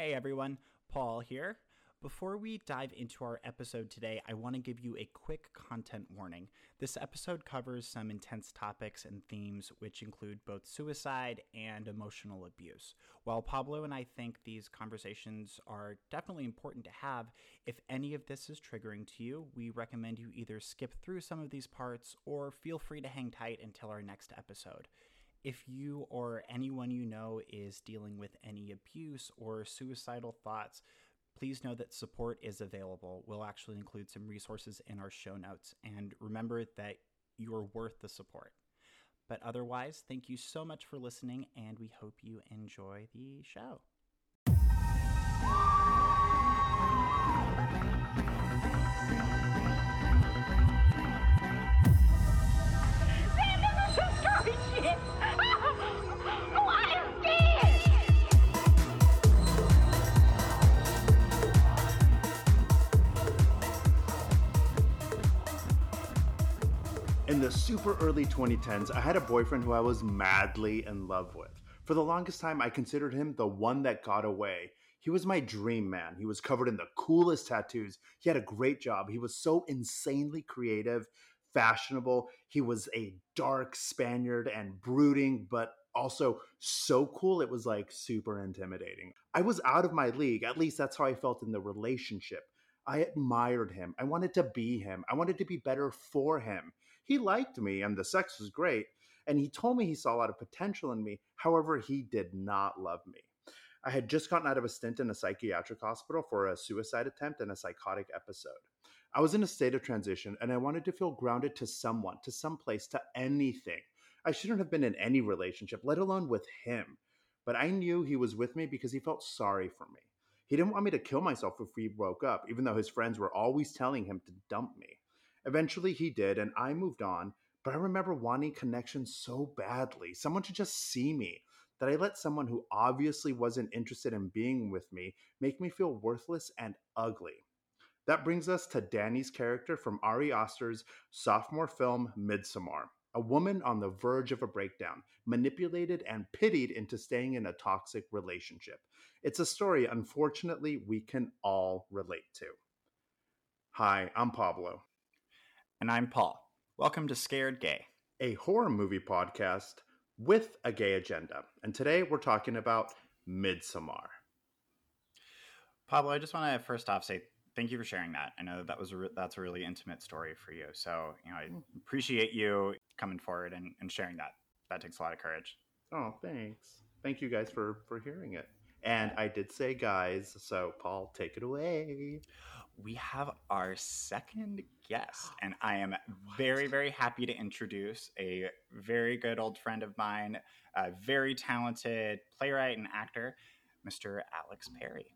Hey everyone, Paul here. Before we dive into our episode today, I want to give you a quick content warning. This episode covers some intense topics and themes, which include both suicide and emotional abuse. While Pablo and I think these conversations are definitely important to have, if any of this is triggering to you, we recommend you either skip through some of these parts or feel free to hang tight until our next episode. If you or anyone you know is dealing with any abuse or suicidal thoughts, please know that support is available. We'll actually include some resources in our show notes. And remember that you're worth the support. But otherwise, thank you so much for listening, and we hope you enjoy the show. The super early 2010s, I had a boyfriend who I was madly in love with. For the longest time, I considered him the one that got away. He was my dream man. He was covered in the coolest tattoos. He had a great job. He was so insanely creative, fashionable. He was a dark Spaniard and brooding, but also so cool. It was like super intimidating. I was out of my league. At least that's how I felt in the relationship. I admired him. I wanted to be him. I wanted to be better for him. He liked me and the sex was great. And he told me he saw a lot of potential in me. However, he did not love me. I had just gotten out of a stint in a psychiatric hospital for a suicide attempt and a psychotic episode. I was in a state of transition and I wanted to feel grounded to someone, to some place, to anything. I shouldn't have been in any relationship, let alone with him. But I knew he was with me because he felt sorry for me. He didn't want me to kill myself if we broke up, even though his friends were always telling him to dump me. Eventually he did, and I moved on, but I remember wanting connection so badly, someone to just see me, that I let someone who obviously wasn't interested in being with me make me feel worthless and ugly. That brings us to Danny's character from Ari Aster's sophomore film Midsommar a woman on the verge of a breakdown, manipulated and pitied into staying in a toxic relationship. It's a story, unfortunately, we can all relate to. Hi, I'm Pablo. And I'm Paul. Welcome to Scared Gay, a horror movie podcast with a gay agenda. And today we're talking about Midsommar. Pablo, I just want to first off say thank you for sharing that. I know that, was a re- that's a really intimate story for you. So you know, I mm. appreciate you coming forward and, and sharing that. That takes a lot of courage. Oh, thanks. Thank you guys for for hearing it. And I did say guys, so Paul, take it away. We have our second guest, and I am very, very happy to introduce a very good old friend of mine, a very talented playwright and actor, Mr. Alex Peri.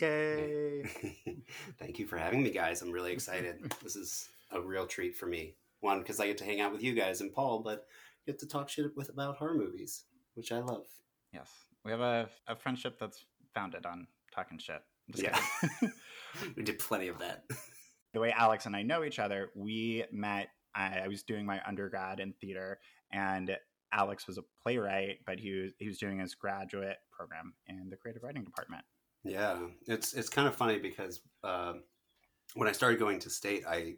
Yay! Thank you for having me, guys. I'm really excited. this is a real treat for me. One, because I get to hang out with you guys and Paul, but get to talk shit with about horror movies, which I love. Yes, we have a, a friendship that's founded on talking shit. Yeah, we did plenty of that. the way Alex and I know each other, we met. I, I was doing my undergrad in theater, and Alex was a playwright, but he was he was doing his graduate program in the creative writing department. Yeah, it's it's kind of funny because uh, when I started going to state, I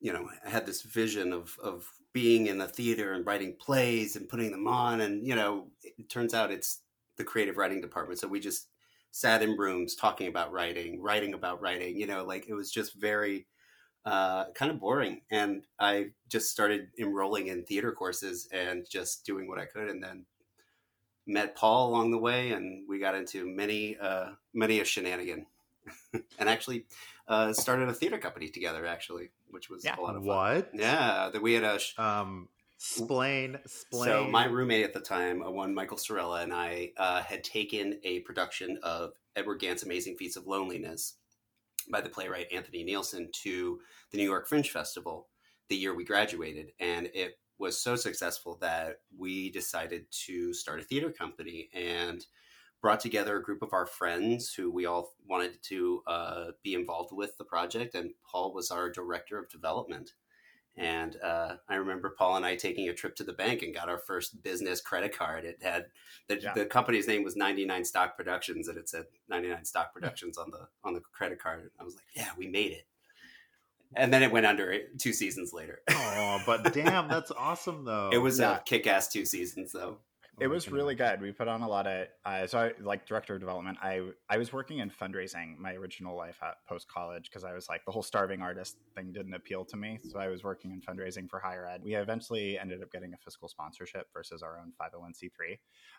you know I had this vision of of being in the theater and writing plays and putting them on, and you know it turns out it's the creative writing department. So we just sat in rooms talking about writing, writing about writing. You know, like it was just very uh, kind of boring. And I just started enrolling in theater courses and just doing what I could, and then met Paul along the way, and we got into many uh, many a shenanigan, and actually uh, started a theater company together. Actually, which was yeah. a lot of fun. What? Yeah, that we had a sh- um. Splain, splain. So my roommate at the time, uh, one Michael Sorella, and I uh, had taken a production of Edward Gant's Amazing Feats of Loneliness by the playwright Anthony Neilson to the New York Fringe Festival the year we graduated, and it was so successful that we decided to start a theater company and brought together a group of our friends who we all wanted to uh, be involved with the project. And Paul was our director of development. And uh, I remember Paul and I taking a trip to the bank and got our first business credit card. It had the, Yeah. the company's name was 99 Stock Productions, and it said 99 Stock Productions on the on the credit card. I was like, "Yeah, we made it." And then it went under two seasons later. Oh, but damn, that's awesome though. it was Yeah. a kick-ass two seasons, though. It was really good. We put on a lot of uh, so I like director of development. I I was working in fundraising my original life at post college because I was like the whole starving artist thing didn't appeal to me. So I was working in fundraising for higher ed. We eventually ended up getting a fiscal sponsorship versus our own 501c3.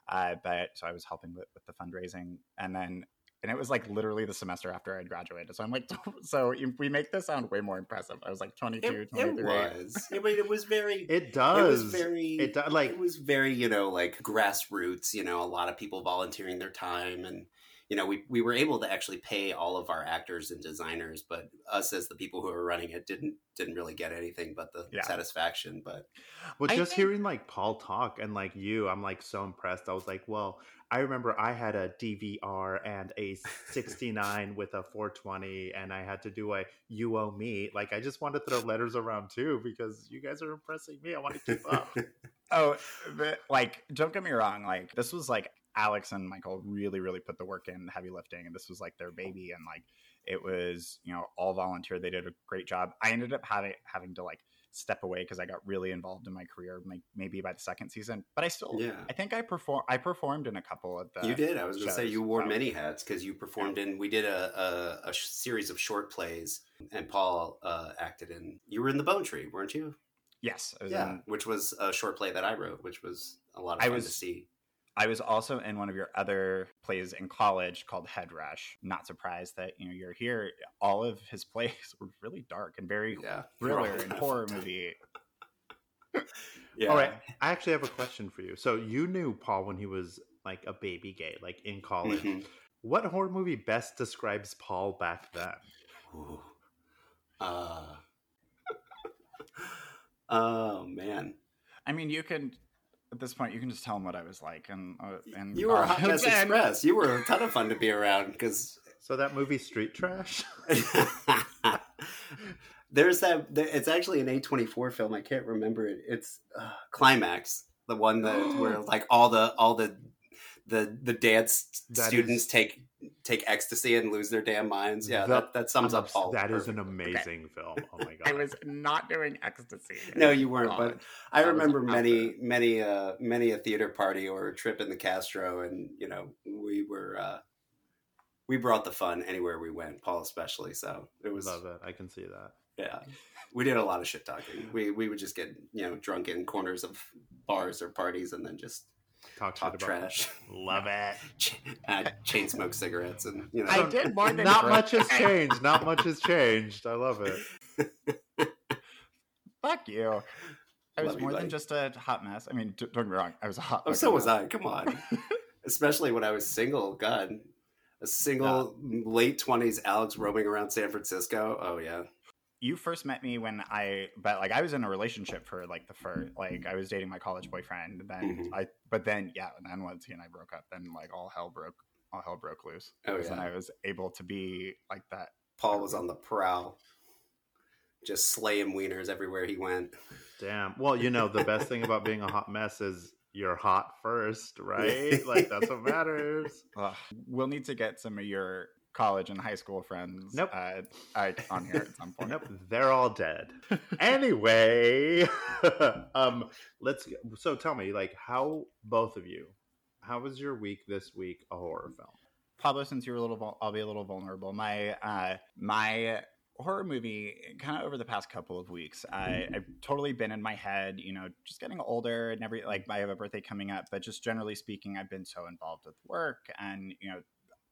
Uh, but so I was helping with, with the fundraising and then and it was like literally the semester after I'd graduated. So I'm like, so if we make this sound way more impressive. I was like 22, It, 23. it was. I mean, it was very. It does. It was very. It does. Like it was very you know like grassroots you know a lot of people volunteering their time and you know we, we were able to actually pay all of our actors and designers but us as the people who were running it didn't didn't really get anything but the Yeah. satisfaction but Well, just think- hearing like Paul talk and like you, I'm like so impressed. I was like, well, I remember I had a DVR and a 69 with a 420, and I had to do a you owe me. Like, I just want to throw letters around too because you guys are impressing me. I want to keep up. Oh, but, like, don't get me wrong. Like, this was like Alex and Michael really, really put the work in, heavy lifting, and this was like their baby. And like, it was, you know, all volunteer. They did a great job. I ended up having having to like step away because I got really involved in my career, like, maybe by the second season. But I still, yeah I think I perform. I performed in a couple of the. you did i was going to say you wore many hats because you performed in we did a, a, a series of short plays and paul uh, acted in you were in the bone tree weren't you Yes, I was yeah in which was a short play that i wrote which was a lot of I fun was- to see I was also in one of your other plays in college called Head Rush. Not surprised that you know you're here. All of his plays were really dark and very yeah thriller and horror movie. yeah All right. I actually have a question for you. So, you knew Paul when he was like a baby gay, like in college. Mhm. What horror movie best describes Paul back then? Ooh. Uh, oh man, I mean, you can at this point you can just tell him what I was like, and uh, and you were a hot uh, mess and- express. You were a ton of fun to be around because So, that movie Street Trash? there's that. It's actually an A twenty four film. I can't remember it. It's uh, Climax, the one that where like all the all the the the dance That students is- take take ecstasy and lose their damn minds. Yeah, The- that, that sums I'm up obs- Paul. That is an perfectly. amazing film. Oh my god! I was not doing ecstasy. No, you weren't, but College. I remember many, there. many, uh, many a theater party or a trip in the Castro, and you know, we were, uh, we brought the fun anywhere we went, Paul especially. So it was, love it. I can see that. yeah, we did a lot of shit talking. We we would just get you know drunk in corners of bars or parties, and then just Talk, talk about trash, Love it. Ch- uh, chain smoke cigarettes, and you know, I did more than Not drink. much has changed. Not much has changed. I love it. Fuck you. I was Love more buddy. than just a hot mess. I mean, don't get me wrong. I was a hot. Oh, so was mess. I. Come on. Especially when I was single. God, a single late twenties Alex roaming around San Francisco. Oh yeah. You first met me when I, but like I was in a relationship for like the first, like I was dating my college boyfriend. and Then Mhm. I, but then yeah, and then once he and I broke up, then like all hell broke, all hell broke loose. Oh, Because then yeah. I was able to be like that. Paul was on the prowl, just slaying wieners everywhere he went. Damn. Well, you know, the best thing about being a hot mess is you're hot first, right? like that's what matters. Ugh. We'll need to get some of your college and high school friends. Nope. Uh, I, on here at some point. Nope, they're all dead. anyway, um, let's. So tell me, like, how both of you, how was your week this week? A horror film. Pablo, since you're a little, I'll be a little vulnerable. My uh, my horror movie, kind of over the past couple of weeks, I, I've totally been in my head. You know, just getting older and every like I have a birthday coming up, but just generally speaking, I've been so involved with work and you know,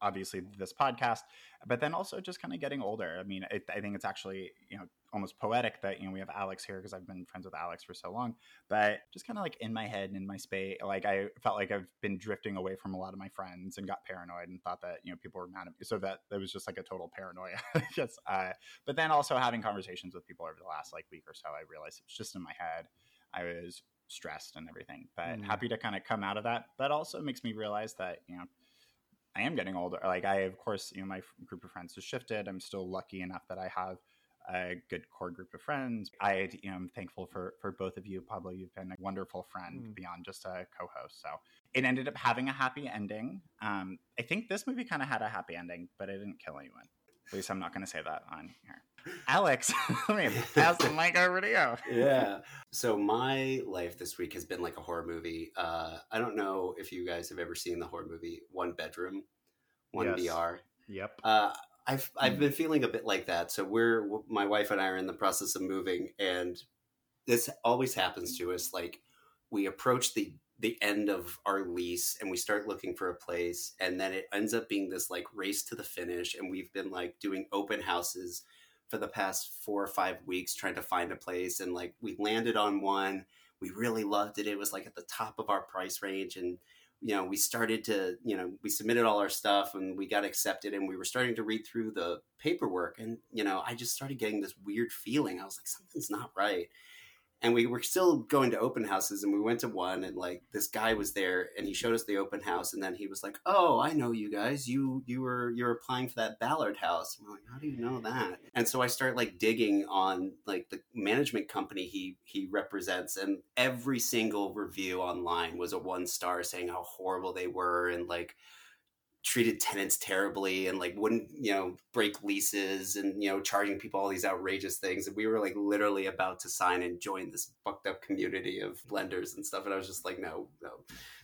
obviously this podcast, but then also just kind of getting older. I mean, it, I think it's actually you know almost poetic that you know we have Alex here because I've been friends with Alex for so long but just kind of like in my head and in my space like i felt like i've been drifting away from a lot of my friends and got paranoid and thought that you know people were mad at me so that that was just like a total paranoia yes uh, but then also having conversations with people over the last like week or so i realized it's just in my head i was stressed and everything but Mm. happy to kind of come out of that but also makes me realize that you know I am getting older. Like I, of course, you know, my group of friends has shifted. I'm still lucky enough that I have a good core group of friends. I you know, am thankful for for both of you. Pablo, you've been a wonderful friend mm. beyond just a co-host. So it ended up having a happy ending. Um, I think this movie kind of had a happy ending, but it didn't kill anyone. At least I'm not going to say that on here. Alex, let me pass the mic over to you. yeah. So my life this week has been like a horror movie. Uh, I don't know if you guys have ever seen the horror movie One Bedroom, One yes. BR. Yep. Uh, I've I've been feeling a bit like that. So we're my wife and I are in the process of moving, and this always happens to us. Like we approach the the end of our lease and we start looking for a place and then it ends up being this like race to the finish and we've been like doing open houses for the past four or five weeks trying to find a place and like we landed on one. We really loved it. It was like at the top of our price range and you know we started to you know we submitted all our stuff and we got accepted and we were starting to read through the paperwork and you know i just started getting this weird feeling. I was like something's not right and we were still going to open houses and we went to one and like this guy was there and he showed us the open house and then he was like oh i know you guys. You you were you're applying for that ballard house. I'm like how do you know that? And so i start like digging on like the management company he he represents and every single review online was a one star saying how horrible they were and like treated tenants terribly and like wouldn't you know break leases and you know charging people all these outrageous things. And we were like literally about to sign and join this fucked up community of lenders and stuff. And i was just like no no.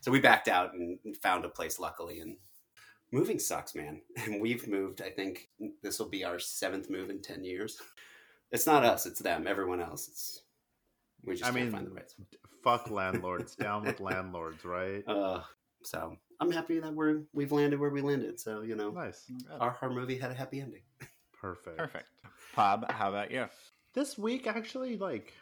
So we backed out and found a place luckily. And moving sucks man. And we've moved i think this will be our seventh move in 10 years. It's not us it's them everyone else. It's we just I mean, find the right fuck landlords down with landlords right? Uh so I'm happy that we're we've landed where we landed. So you know, nice. Our horror movie had a happy ending. Perfect. Perfect. Bob, how about you? This week, actually, like,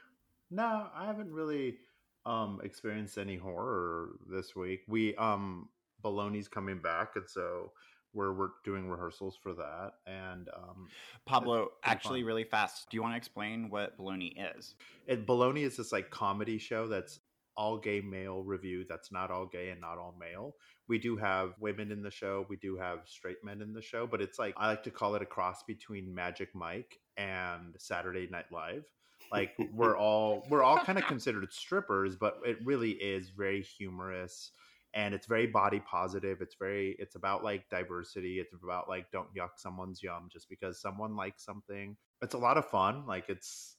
no, I haven't really um experienced any horror this week. We um Baloney's coming back, and so we're we're doing rehearsals for that. And um, Pablo, actually, fun. really fast, do you want to explain what Baloney is? It Baloney is this like comedy show that's all gay male review that's not all gay and not all male. We do have women in the show, we do have straight men in the show, but it's like I like to call it a cross between Magic Mike and Saturday Night Live. Like we're all we're all kind of considered strippers, but it really is very humorous and it's very body positive. It's very it's about like diversity. It's about like don't yuck someone's yum just because someone likes something. It's a lot of fun. Like it's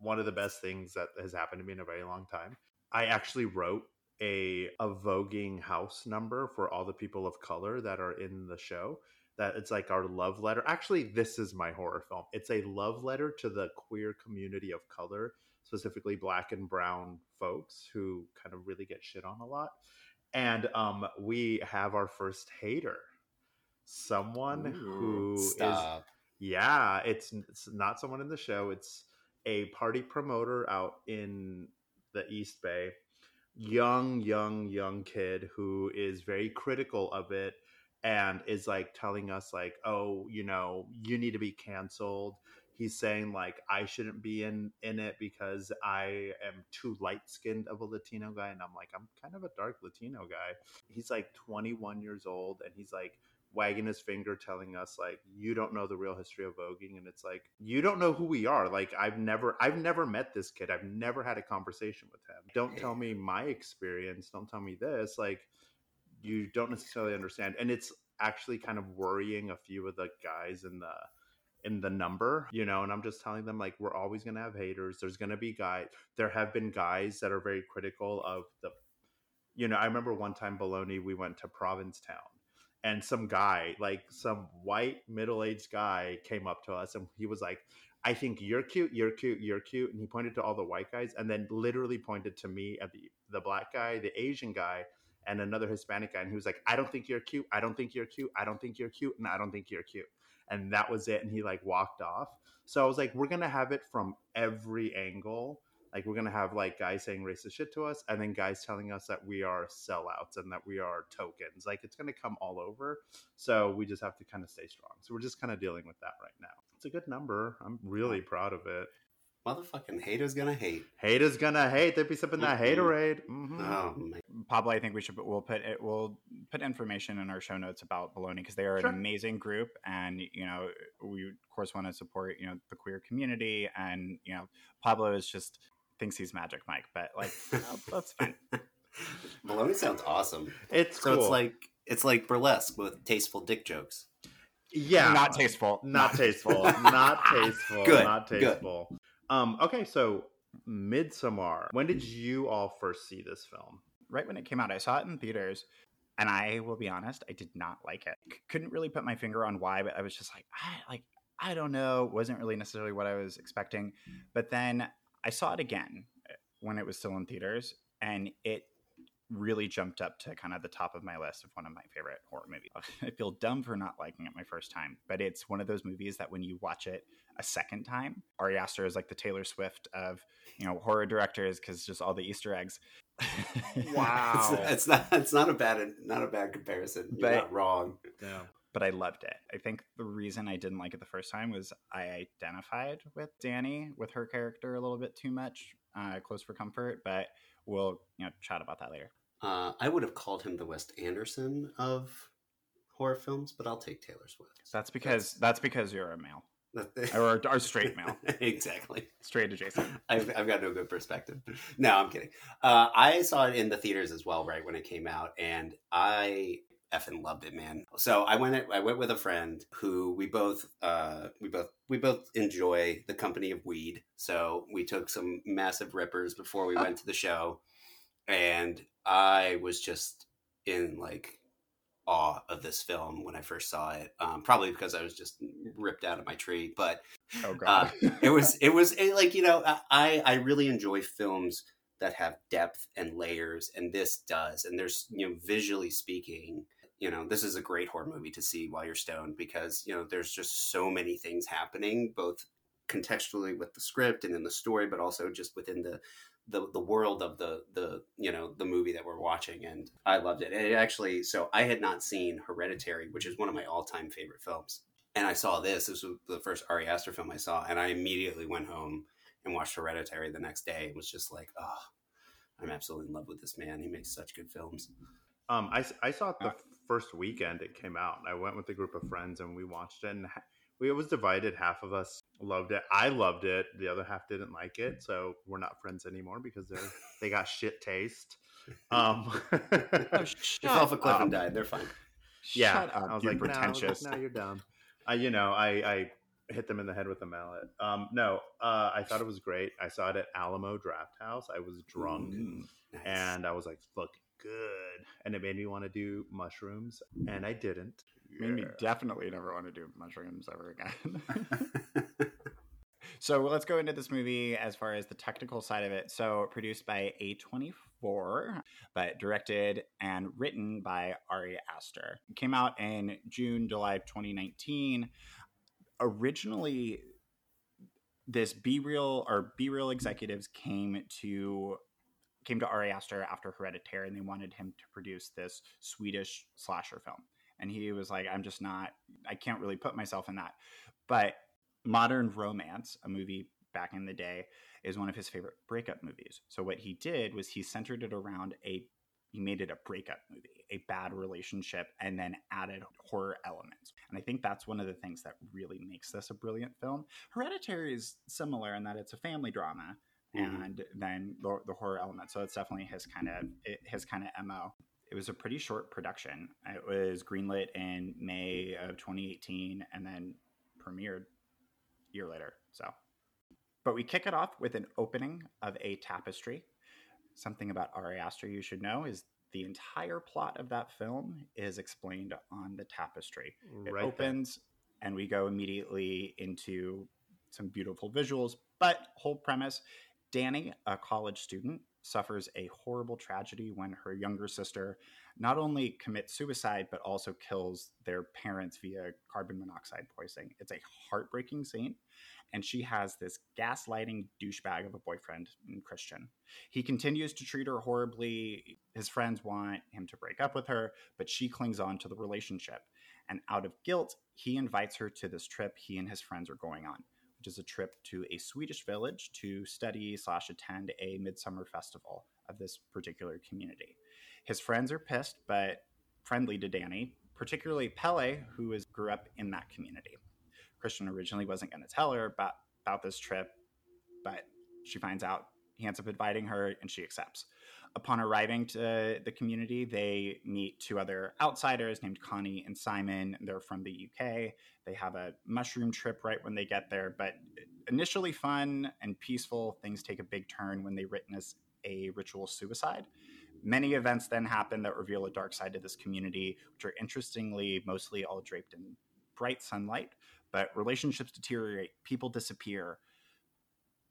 one of the best things that has happened to me in a very long time. I actually wrote a a voguing house number for all the people of color that are in the show that it's like our love letter. Actually this is my horror film. It's a love letter to the queer community of color specifically black and brown folks who kind of really get shit on a lot. And um we have our first hater. Someone Ooh, who stop. is yeah it's, it's not someone in the show. It's a party promoter out in the East Bay, young, young, young kid who is very critical of it and is like telling us like, oh, you know, you need to be canceled. He's saying like I shouldn't be in in it because I am too light skinned of a Latino guy, and I'm like I'm kind of a dark Latino guy. He's like 21 years old, and he's like wagging his finger telling us like you don't know the real history of voguing and it's like you don't know who we are. Like i've never i've never met this kid. I've never had a conversation with him. Don't tell me my experience. Don't tell me this. Like you don't necessarily understand. And it's actually kind of worrying a few of the guys in the in the number, you know, and I'm just telling them like we're always going to have haters. There's going to be guys. There have been guys that are very critical of the you know, I remember one time Baloney we went to Provincetown and some guy, like some white middle aged guy, came up to us and he was like, I think you're cute, you're cute, you're cute. And he pointed to all the white guys and then literally pointed to me at the, the black guy, the Asian guy, and another Hispanic guy. And he was like, I don't think you're cute. I don't think you're cute. I don't think you're cute. And I don't think you're cute. And that was it. And he like walked off. So I was like, we're going to have it from every angle like we're gonna have like guys saying racist shit to us, and then guys telling us that we are sellouts and that we are tokens. Like it's gonna come all over. So we just have to kind of stay strong. So we're just kind of dealing with that right now. It's a good number. I'm really proud of it. Motherfucking haters gonna hate. Haters gonna hate. They be sipping that Mhm. haterade. Mhm. Oh man. Pablo, I think we should we'll put it we'll put information in our show notes about Baloney because they are Sure. an amazing group, and you know we of course want to support you know the queer community, and you know Pablo is just thinks he's Magic Mike, but like that's fine. Baloney sounds awesome. It's So cool. it's like it's like burlesque with tasteful dick jokes. yeah, not tasteful, not tasteful, not tasteful, Good, not good. tasteful. Um, okay, so Midsommar. When did you all first see this film? right when it came out. I saw it in theaters, and I will be honest, I did not like it. C- couldn't really put my finger on why, but I was just like, I like, I don't know. wasn't really necessarily what I was expecting. But then I saw it again uh, when it was still in theaters, and it really jumped up to kind of the top of my list of one of my favorite horror movies. I feel dumb for not liking it my first time, but it's one of those movies that when you watch it a second time, Ari Aster is like the Taylor Swift of you know horror directors because just all the Easter eggs. Wow. It's, it's not it's not a bad not a bad comparison. You're But- not wrong. Yeah. But I loved it. I think the reason I didn't like it the first time was I identified with Danny with her character a little bit too much, uh, close for comfort. But we'll you know chat about that later. Uh, I would have called him the Wes Anderson of horror films, but I'll take Taylor Swift. That's because that's because you're a male or, or straight male, exactly. straight adjacent. I've, I've got no good perspective. No, I'm kidding. Uh, I saw it in the theaters as well, right when it came out, and I effing loved it, man. So I went. I went with a friend who we both uh, we both we both enjoy the company of weed. So we took some massive rippers before we went to the show, and I was just in like awe of this film when I first saw it. Um, probably because I was just ripped out of my tree, but Oh god, it was it was it, like you know I I really enjoy films that have depth and layers, and this does. And there's you know visually speaking, you know this is a great horror movie to see while you're stoned because you know there's just so many things happening both contextually with the script and in the story, but also just within the the, the world of the the you know the movie that we're watching and I loved it. And it actually so I had not seen Hereditary, which is one of my all-time favorite films and I saw this. This was the first Ari Aster film I saw, and I immediately went home and watched Hereditary the next day. It was just like, oh, I'm absolutely in love with this man. He makes such good films. Um, I, I saw the first weekend it came out. I went with a group of friends and we watched it. And we it was divided. Half of us loved it. I loved it. The other half didn't like it. So we're not friends anymore because they they got shit taste. Um, oh, They shut fell off a cliff up. and died. They're fine. yeah, Shut up, I was you like, no, pretentious. now you're dumb. I, you know, I, I hit them in the head with a mallet. Um, no, uh, I thought it was great. I saw it at Alamo Drafthouse. I was drunk Mm. Nice. and I was like, look good, and it made me want to do mushrooms, and I didn't. Made me definitely never want to do mushrooms ever again. So let's go into this movie as far as the technical side of it. So produced by A24, but directed and written by Ari Aster. It came out in June, July 2019. Originally, this B-Reel or B-Reel executives came to came to Ari Aster after Hereditary and they wanted him to produce this Swedish slasher film. And he was like, I'm just not, I can't really put myself in that. But Modern Romance, a movie back in the day, is one of his favorite breakup movies. So what he did was he centered it around a he made it a breakup movie, a bad relationship, and then added horror elements. And I think that's one of the things that really makes this a brilliant film. Hereditary is similar in that it's a family drama Mhm. and then the, the horror element. So it's definitely his kind of his kind of mo. It was a pretty short production. It was greenlit in May of 2018 and then premiered a year later. So, but we kick it off with an opening of a tapestry. Something about Ari Aster you should know is the entire plot of that film is explained on the tapestry. It Right there. opens and we go immediately into some beautiful visuals, but whole premise Danny, a college student, suffers a horrible tragedy when her younger sister not only commits suicide but also kills their parents via carbon monoxide poisoning. It's a heartbreaking scene, and she has this gaslighting douchebag of a boyfriend, Christian. He continues to treat her horribly. His friends want him to break up with her, but she clings on to the relationship. And out of guilt, he invites her to this trip he and his friends are going on. Which is a trip to a Swedish village to study slash attend a midsummer festival of this particular community. His friends are pissed, but friendly to Danny, particularly Pelle, who is grew up in that community. Christian originally wasn't going to tell her about, about this trip, but she finds out. He ends up inviting her, and she accepts. Upon arriving to the community, they meet two other outsiders named Connie and Simon. They're from the UK. They have a mushroom trip right when they get there, but initially fun and peaceful, things take a big turn when they witness a ritual suicide. Many events then happen that reveal a dark side to this community, which are interestingly mostly all draped in bright sunlight. But relationships deteriorate, people disappear,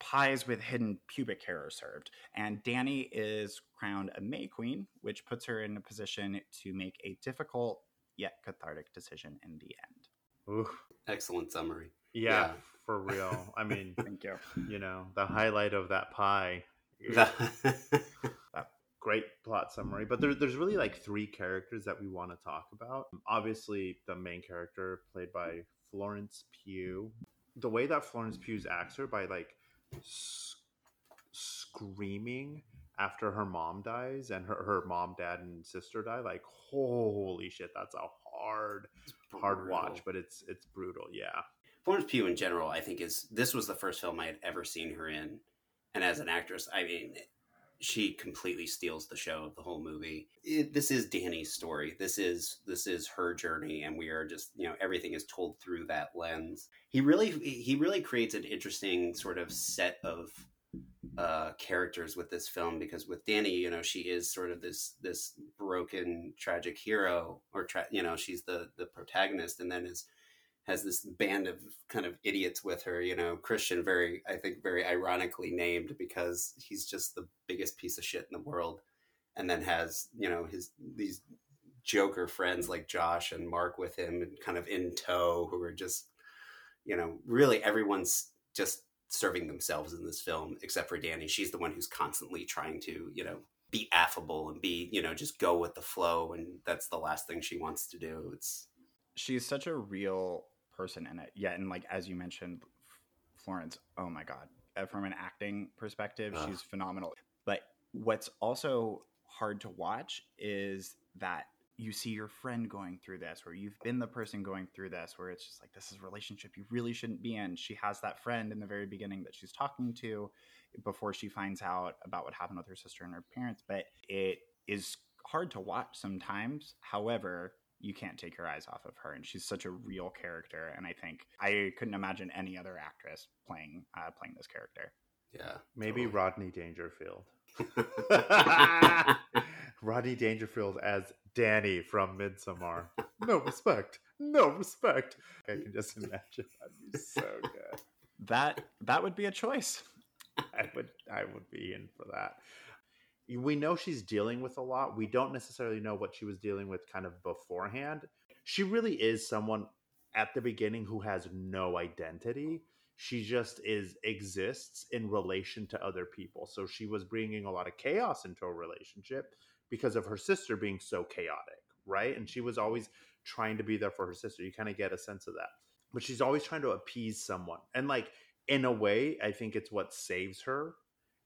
pies with hidden pubic hair are served. And Danny is crowned a May Queen, which puts her in a position to make a difficult yet cathartic decision in the end. Ooh, Excellent summary. yeah, Yeah. for real. I mean, Thank you. you know, the highlight of that pie. Great plot summary, but there, there's really like three characters that we want to talk about. Obviously, the main character played by Florence Pugh. The way that Florence Pugh's acts her by like s- screaming after her mom dies and her, her mom, dad, and sister die, like holy shit, that's a hard, hard watch, but it's it's brutal. Yeah, Florence Pugh in general, I think is this was the first film I had ever seen her in, and as an actress, I mean, she completely steals the show of the whole movie. It, this is Danny's story. This is this is her journey, and we are just you know everything is told through that lens. He really he really creates an interesting sort of set of uh characters with this film because with Danny you know she is sort of this this broken tragic hero or tra- you know she's the the protagonist and then is has this band of kind of idiots with her you know Christian very I think very ironically named because he's just the biggest piece of shit in the world and then has you know his these joker friends like Josh and Mark with him and kind of in tow who are just you know really everyone's just serving themselves in this film except for Danny. She's the one who's constantly trying to, you know, be affable and be, you know, just go with the flow and that's the last thing she wants to do. It's She's such a real person in it. Yeah, and like as you mentioned, Florence, oh my god. Uh, From an acting perspective, Ugh. she's phenomenal. But what's also hard to watch is that you see your friend going through this, or you've been the person going through this, where it's just like this is a relationship you really shouldn't be in. She has that friend in the very beginning that she's talking to before she finds out about what happened with her sister and her parents. But it is hard to watch sometimes. However, you can't take your eyes off of her, and she's such a real character. And I think I couldn't imagine any other actress playing uh, playing this character. yeah. maybe totally. Rodney Dangerfield. Rodney Dangerfield as Danny from Midsommar. No respect. No respect. I can just imagine that'd be so good. That that would be a choice. I would I would be in for that. We know she's dealing with a lot. We don't necessarily know what she was dealing with kind of beforehand. She really is someone at the beginning who has no identity. She just is exists in relation to other people. So she was bringing a lot of chaos into a relationship because of her sister being so chaotic, right? And she was always trying to be there for her sister. You kind of get a sense of that. But she's always trying to appease someone. And like in a way, I think it's what saves her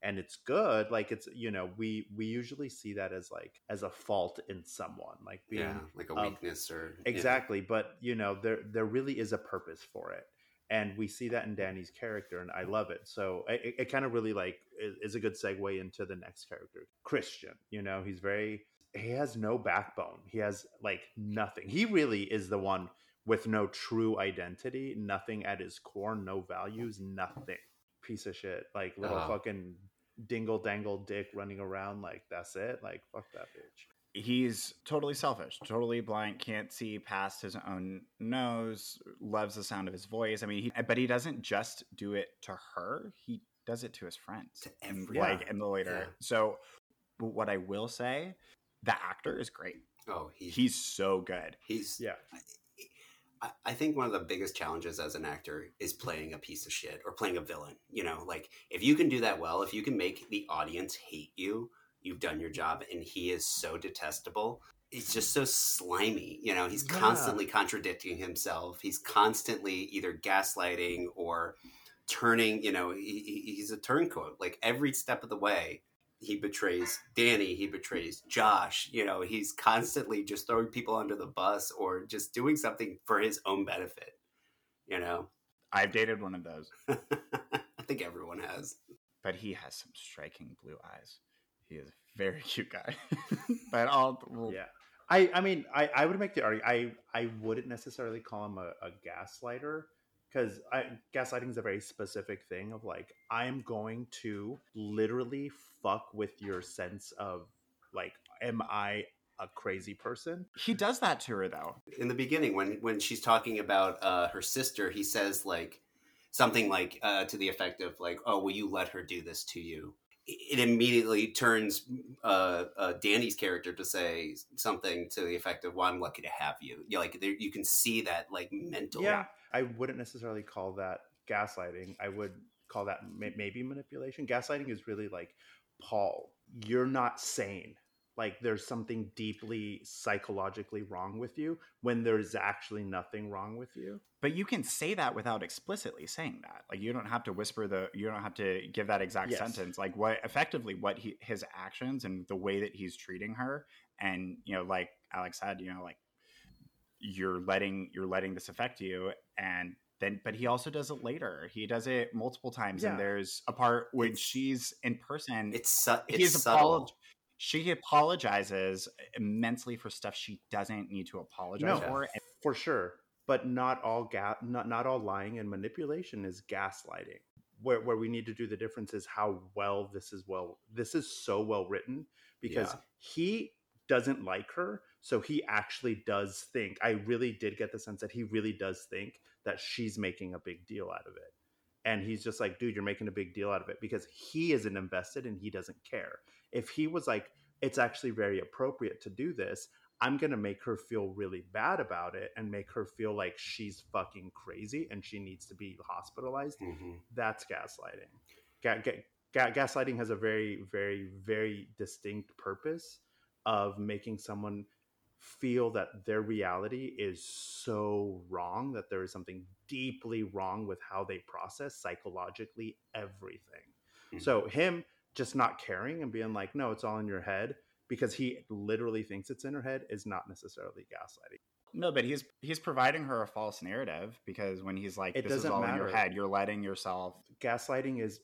and it's good. Like it's you know, we we usually see that as like as a fault in someone, like being yeah, like a weakness or yeah. exactly. But you know, there there really is a purpose for it. And we see that in Danny's character, and I love it. So it, it kind of really like is a good segue into the next character, Christian. You know, he's very he has no backbone. He has like nothing. He really is the one with no true identity, nothing at his core, no values, nothing. Piece of shit. Like little Oh. fucking dingle dangle dick running around. Like that's it. Like fuck that bitch. He's totally selfish, totally blind, can't see past his own nose, loves the sound of his voice. I mean, he, but he doesn't just do it to her; he does it to his friends, To and everyone. like in the later. Yeah. So, but what I will say, the actor is great. Oh, he, He's so good. he's Yeah. I, I think one of the biggest challenges as an actor is playing a piece of shit or playing a villain. You know, like if you can do that well, if you can make the audience hate you, you've done your job. And he is so detestable. He's just so slimy. You know, he's Yeah. constantly contradicting himself. He's constantly either gaslighting or turning, you know, he, he- he's a turncoat. Like every step of the way, he betrays Danny, he betrays Josh. You know, he's constantly just throwing people under the bus or just doing something for his own benefit. You know, I've dated one of those, I think everyone has. but he has some striking blue eyes. He is a very cute guy. but I'll we'll, Yeah. I, I mean, I, I would make the argument. I, I wouldn't necessarily call him a, a gaslighter because gaslighting is a very specific thing of like, I'm going to literally fuck with your sense of like, am I a crazy person? he does that to her though. in the beginning when when she's talking about uh, her sister he says like something like uh, to the effect of like oh will you let her do this to you it immediately turns uh, uh, danny's character to say something to the effect of well i'm lucky to have you you know, like there, you can see that like mental Yeah. I wouldn't necessarily call that gaslighting. I would call that may- maybe manipulation. Gaslighting is really like, Paul, you're not sane. Like there's something deeply psychologically wrong with you when there's actually nothing wrong with you. But you can say that without explicitly saying that. Like you don't have to whisper the you don't have to give that exact Yes. sentence. Like what effectively what he his actions and the way that he's treating her and you know like Alex said, you know like you're letting you're letting this affect you and then but he also does it later. He does it multiple times Yeah. and there's a part when It's- she's in person it's, su- it's he's subtle apolog- she apologizes immensely for stuff she doesn't need to apologize No. for and For sure. But not all ga- not, not all lying and manipulation is gaslighting. Where, where we need to do the difference is how well this is well this is so well written because Yeah. he doesn't like her so he actually does think i really did get the sense that he really does think that she's making a big deal out of it and he's just like dude you're making a big deal out of it because he isn't invested and he doesn't care if he was like it's actually very appropriate to do this i'm going to make her feel really bad about it and make her feel like she's fucking crazy and she needs to be hospitalized Mhm. that's gaslighting. Ga- ga- ga- gaslighting has a very, very, very distinct purpose of making someone feel that their reality is so wrong that there is something deeply wrong with how they process psychologically everything. Mhm. So him just not caring and being like, "No, it's all in your head," because he literally thinks it's in her head is not necessarily gaslighting. No, but he's he's providing her a false narrative because when he's like, It "This is doesn't all in your head," you're letting yourself. gaslighting is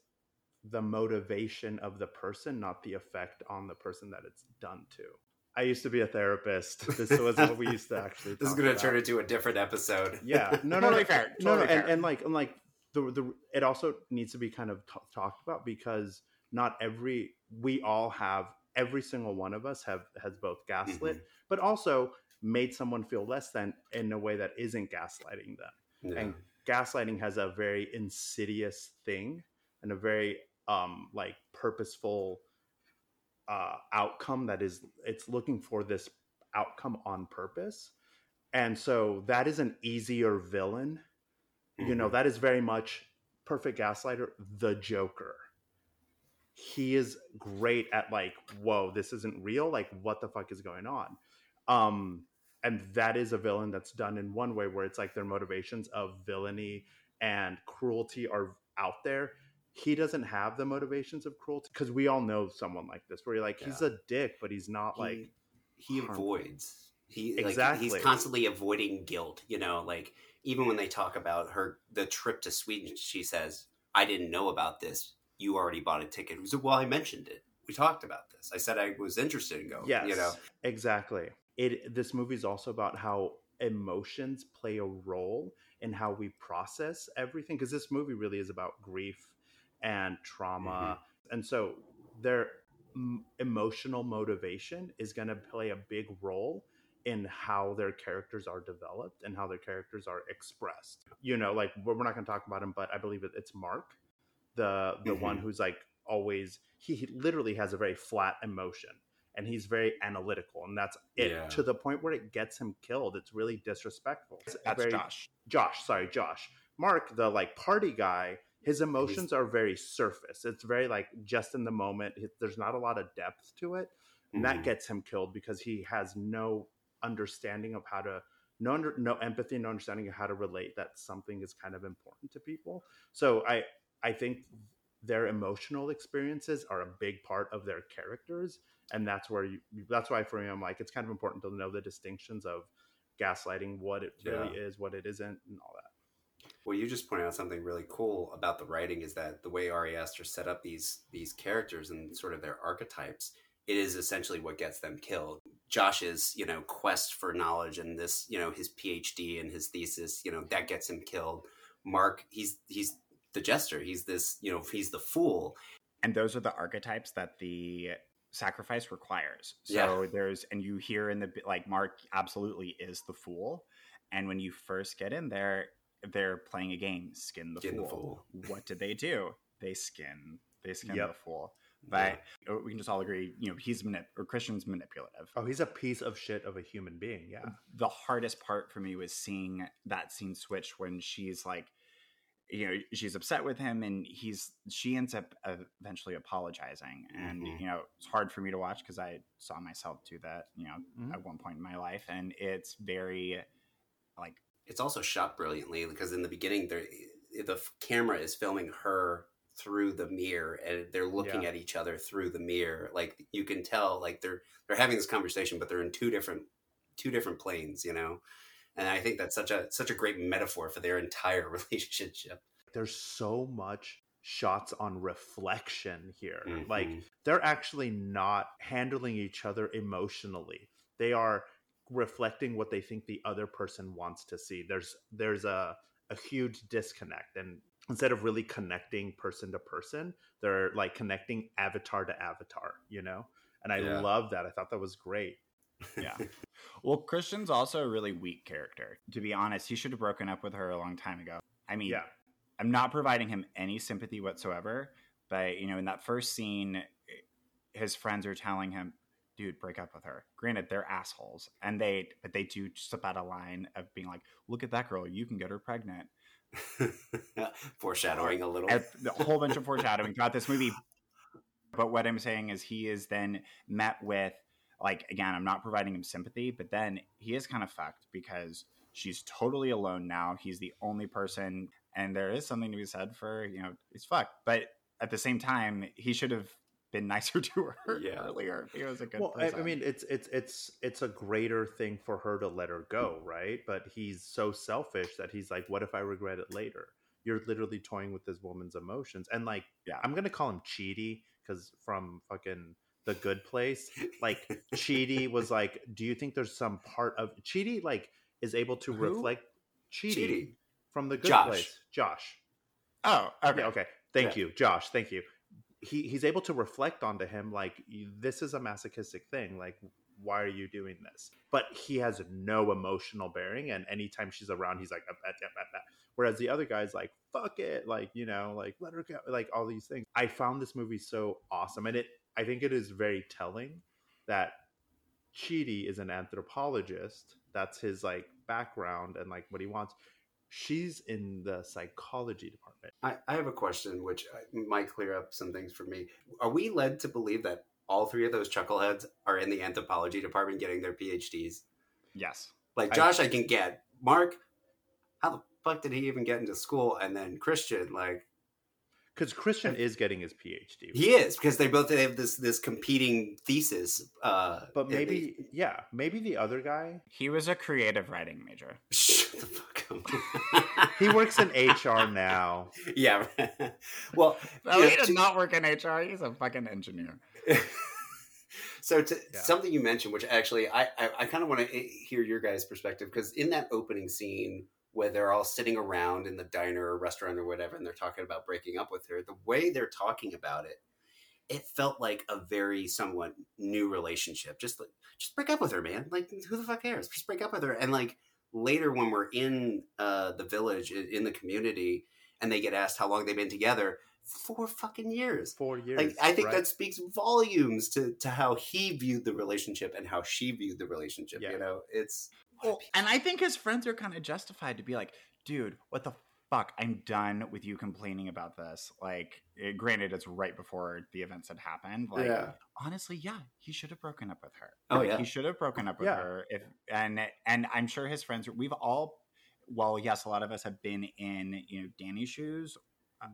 the motivation of the person, not the effect on the person that it's done to. I used to be a therapist. This was what we used to actually. this is going to turn into a different episode Yeah, no, no, Totally no, fair, no, no, totally and, fair. and like, and like the the it also needs to be kind of t- talked about because not every we all have every single one of us have has both gaslit, Mhm. but also made someone feel less than in a way that isn't gaslighting them Yeah. and gaslighting has a very insidious thing and a very um like purposeful uh outcome that is it's looking for this outcome on purpose. And so that is an easier villain. You know Mhm. that is very much perfect gaslighter the joker. He is great at like whoa this isn't real like what the fuck is going on? Um and that is a villain that's done in one way where it's like their motivations of villainy and cruelty are out there he doesn't have the motivations of cruelty because we all know someone like this where you're like he's a dick but he's not like he, he harmful. avoids. He like, Exactly. he's constantly avoiding guilt you know like even when they talk about her the trip to sweden she says i didn't know about this. You already bought a ticket. He well i mentioned it. We talked about this. I said i was interested in going yes you know? Exactly. It this movie is also about how emotions play a role in how we process everything because this movie really is about grief and trauma and so their m- emotional motivation is going to play a big role in how their characters are developed and how their characters are expressed you know like we're we're not going to talk about him but i believe it, it's mark the the one Mhm. who's like always he, he literally has a very flat emotion and he's very analytical and that's it Yeah. to the point where it gets him killed it's really disrespectful It's That's very- Josh. Josh, sorry, Josh. Mark, the like party guy, his emotions are very surface. It's very like just in the moment. There's not a lot of depth to it. And that Mhm. gets him killed because he has no understanding of how to no under, no empathy, no understanding of how to relate that something is kind of important to people. So I I think their emotional experiences are a big part of their characters, and that's where you that's why for me I'm like it's kind of important to know the distinctions of gaslighting, what it really Yeah. is, what it isn't, and all that. Well, you just pointed out something really cool about the writing is that the way Ari Aster set up these these characters and sort of their archetypes, it is essentially what gets them killed. Josh's, you know, quest for knowledge and this, you know, his PhD and his thesis, you know, that gets him killed. Mark, he's he's the jester. He's this, you know, he's the fool. and those are the archetypes that the sacrifice requires so Yeah. there's and you hear in the like mark absolutely is the fool and when you first get in there they're playing a game skin the, Skin the fool. what did they do they skin they skin Yep. the fool but uh, we can just all agree you know he's manip- or christian's manipulative Oh, he's a piece of shit of a human being. Yeah. the hardest part for me was seeing that scene switch when she's like you know she's upset with him and he's she ends up eventually apologizing and Mhm. you know it's hard for me to watch because i saw myself do that you know Mhm. at one point in my life and it's very like it's also shot brilliantly because in the beginning there the camera is filming her through the mirror and they're looking Yeah. at each other through the mirror like you can tell like they're they're having this conversation but they're in two different two different planes you know and i think that's such a such a great metaphor for their entire relationship There's so much shots on reflection here. Mhm. Like they're actually not handling each other emotionally. They are reflecting what they think the other person wants to see. There's there's a a huge disconnect and instead of really connecting person to person, they're like connecting avatar to avatar, you know? And I Yeah. love that. I thought that was great. yeah well christian's also a really weak character to be honest he should have broken up with her a long time ago i mean Yeah. I'm not providing him any sympathy whatsoever. But you know, in that first scene, his friends are telling him, "Dude, break up with her." Granted, they're assholes, and they but they do slip out a line of being like, "Look at that girl, you can get her pregnant." foreshadowing a little a whole bunch of foreshadowing throughout this movie. But what I'm saying is, he is then met with like again, I'm not providing him sympathy, but then he is kind of fucked because she's totally alone now. He's the only person, and there is something to be said for you know he's fucked. But at the same time, he should have been nicer to her Yeah. earlier. He was a good well, I, person. I mean, it's it's it's it's a greater thing for her to let her go, right? But he's so selfish that he's like, "What if I regret it later?" You're literally toying with this woman's emotions, and like, Yeah. I'm gonna call him Chidi because from fucking The Good Place, like Chidi was like, "Do you think there's some part of Chidi like is able to Who? reflect Chidi, Chidi. from The Good Josh. Place?" Josh. oh, okay, Yeah, okay. Thank Yeah. you, Josh. Thank you. He he's able to reflect onto him like this is a masochistic thing. Like, why are you doing this? But he has no emotional bearing, and anytime she's around, he's like, "Ah, ah, ah, ah, ah." whereas the other guy's like, fuck it, like you know, like let her go, like all these things. I found this movie so awesome, and it I think it is very telling that Chidi is an anthropologist. That's his like background and like what he wants. She's in the psychology department. I, I have a question which uh, might clear up some things for me. Are we led to believe that all three of those chuckleheads are in the anthropology department getting their PhDs? yes, Like I- Josh, I, can get. Mark, how the fuck did he even get into school? And then Christian, like Because Christian is getting his PhD. he is because they both have this this competing thesis. Uh, but and they- maybe, yeah, maybe the other guy. he was a creative writing major. shut the fuck up. He works in HR now. yeah. well, No, yeah, he does to- not work in HR. He's a fucking engineer. so to Yeah. something you mentioned which actually i i, I kind of want to hear your guys perspective because in that opening scene where they're all sitting around in the diner or restaurant or whatever and they're talking about breaking up with her the way they're talking about it it felt like a very somewhat new relationship just like just break up with her man like who the fuck cares just break up with her and like later when we're in uh the village in the community and they get asked how long they've been together four fucking years Four years. like I think right? that speaks volumes to to how he viewed the relationship and how she viewed the relationship. Yeah. You know, it's Well, and I think his friends are kind of justified to be like, dude, what the fuck, I'm done with you complaining about this. Like, it, granted, it's right before the events had happened. Like, Yeah. honestly, yeah, he should have broken up with her. Oh, Like, yeah. he should have broken up with Yeah. her. If and and I'm sure his friends. We've all, well, yes, a lot of us have been in you know Danny's shoes.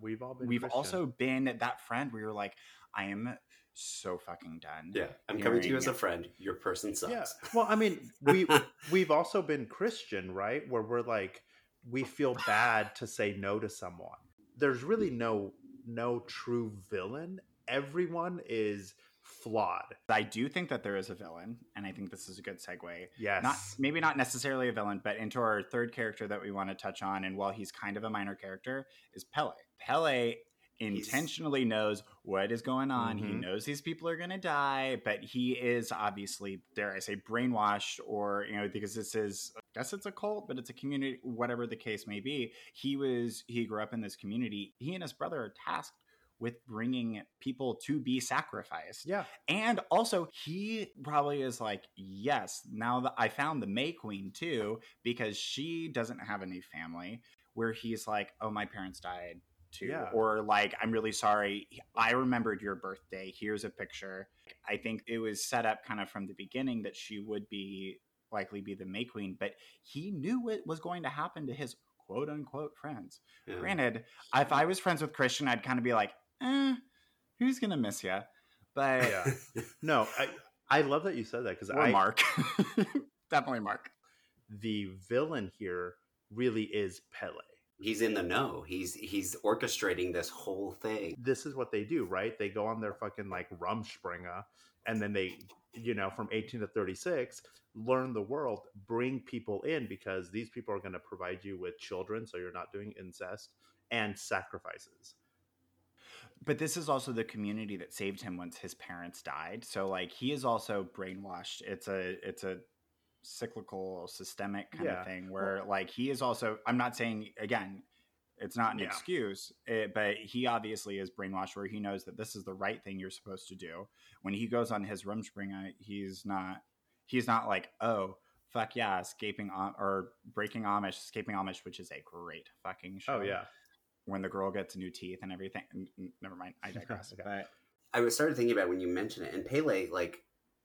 We've all been. We've Christian. also been that friend where you're like, I am so fucking done. yeah, I'm coming to you as a friend. Your person sucks. Yeah. Well, I mean, we we've also been Christian, right? Where we're like, we feel bad to say no to someone. There's really no no true villain. Everyone is flawed. I do think that there is a villain, and I think this is a good segue. Yes. not maybe not necessarily a villain, but into our third character that we want to touch on, and while he's kind of a minor character, is Pele. Pele intentionally knows what is going on. He Mhm. knows these people are going to die, but he is obviously, dare I say, brainwashed, or you know, because this is, I guess it's a cult, but it's a community, whatever the case may be. He was, he grew up in this community. He and his brother are tasked with bringing people to be sacrificed. yeah. And also, he probably is like, yes, now that I found the May Queen too, because she doesn't have any family, where he's like, oh, my parents died too. Yeah. Or like, I'm really sorry. I remembered your birthday. Here's a picture. I think it was set up kind of from the beginning that she would be likely be the May Queen, but he knew what was going to happen to his quote unquote friends. Yeah. Granted, if I was friends with Christian, I'd kind of be like, eh, who's going to miss you? But Yeah. No, I I love that you said that because I Mark. Definitely Mark. the villain here really is Pele. He's in the know. He's he's orchestrating this whole thing. This is what they do, right? They go on their fucking like Rumspringa, and then they, you know, from 18 to 36, learn the world, bring people in because these people are going to provide you with children, so you're not doing incest and sacrifices. But this is also the community that saved him once his parents died. So like he is also brainwashed. It's a it's a cyclical systemic kind Yeah. of thing where like he is also I'm not saying again it's not an Yeah. excuse, eh, but he obviously is brainwashed where he knows that this is the right thing you're supposed to do. When he goes on his Rumspringa, he's not he's not like, "Oh, fuck yeah, escaping Am- or breaking Amish, escaping Amish, which is a great fucking show Oh yeah, when the girl gets new teeth and everything. N- n- Never mind, I digress. Okay. But I was started thinking about when you mentioned it, and Pele, like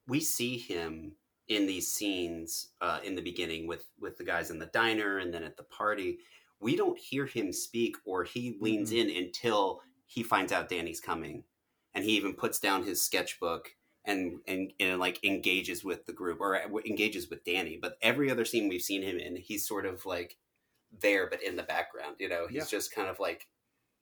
we see him in these scenes uh, in the beginning with with the guys in the diner and then at the party. We don't hear him speak, or he leans in until he finds out Danny's coming, and he even puts down his sketchbook and and and like engages with the group or engages with Danny. But every other scene we've seen him in, he's sort of like there, but in the background. You know, he's Yeah. just kind of like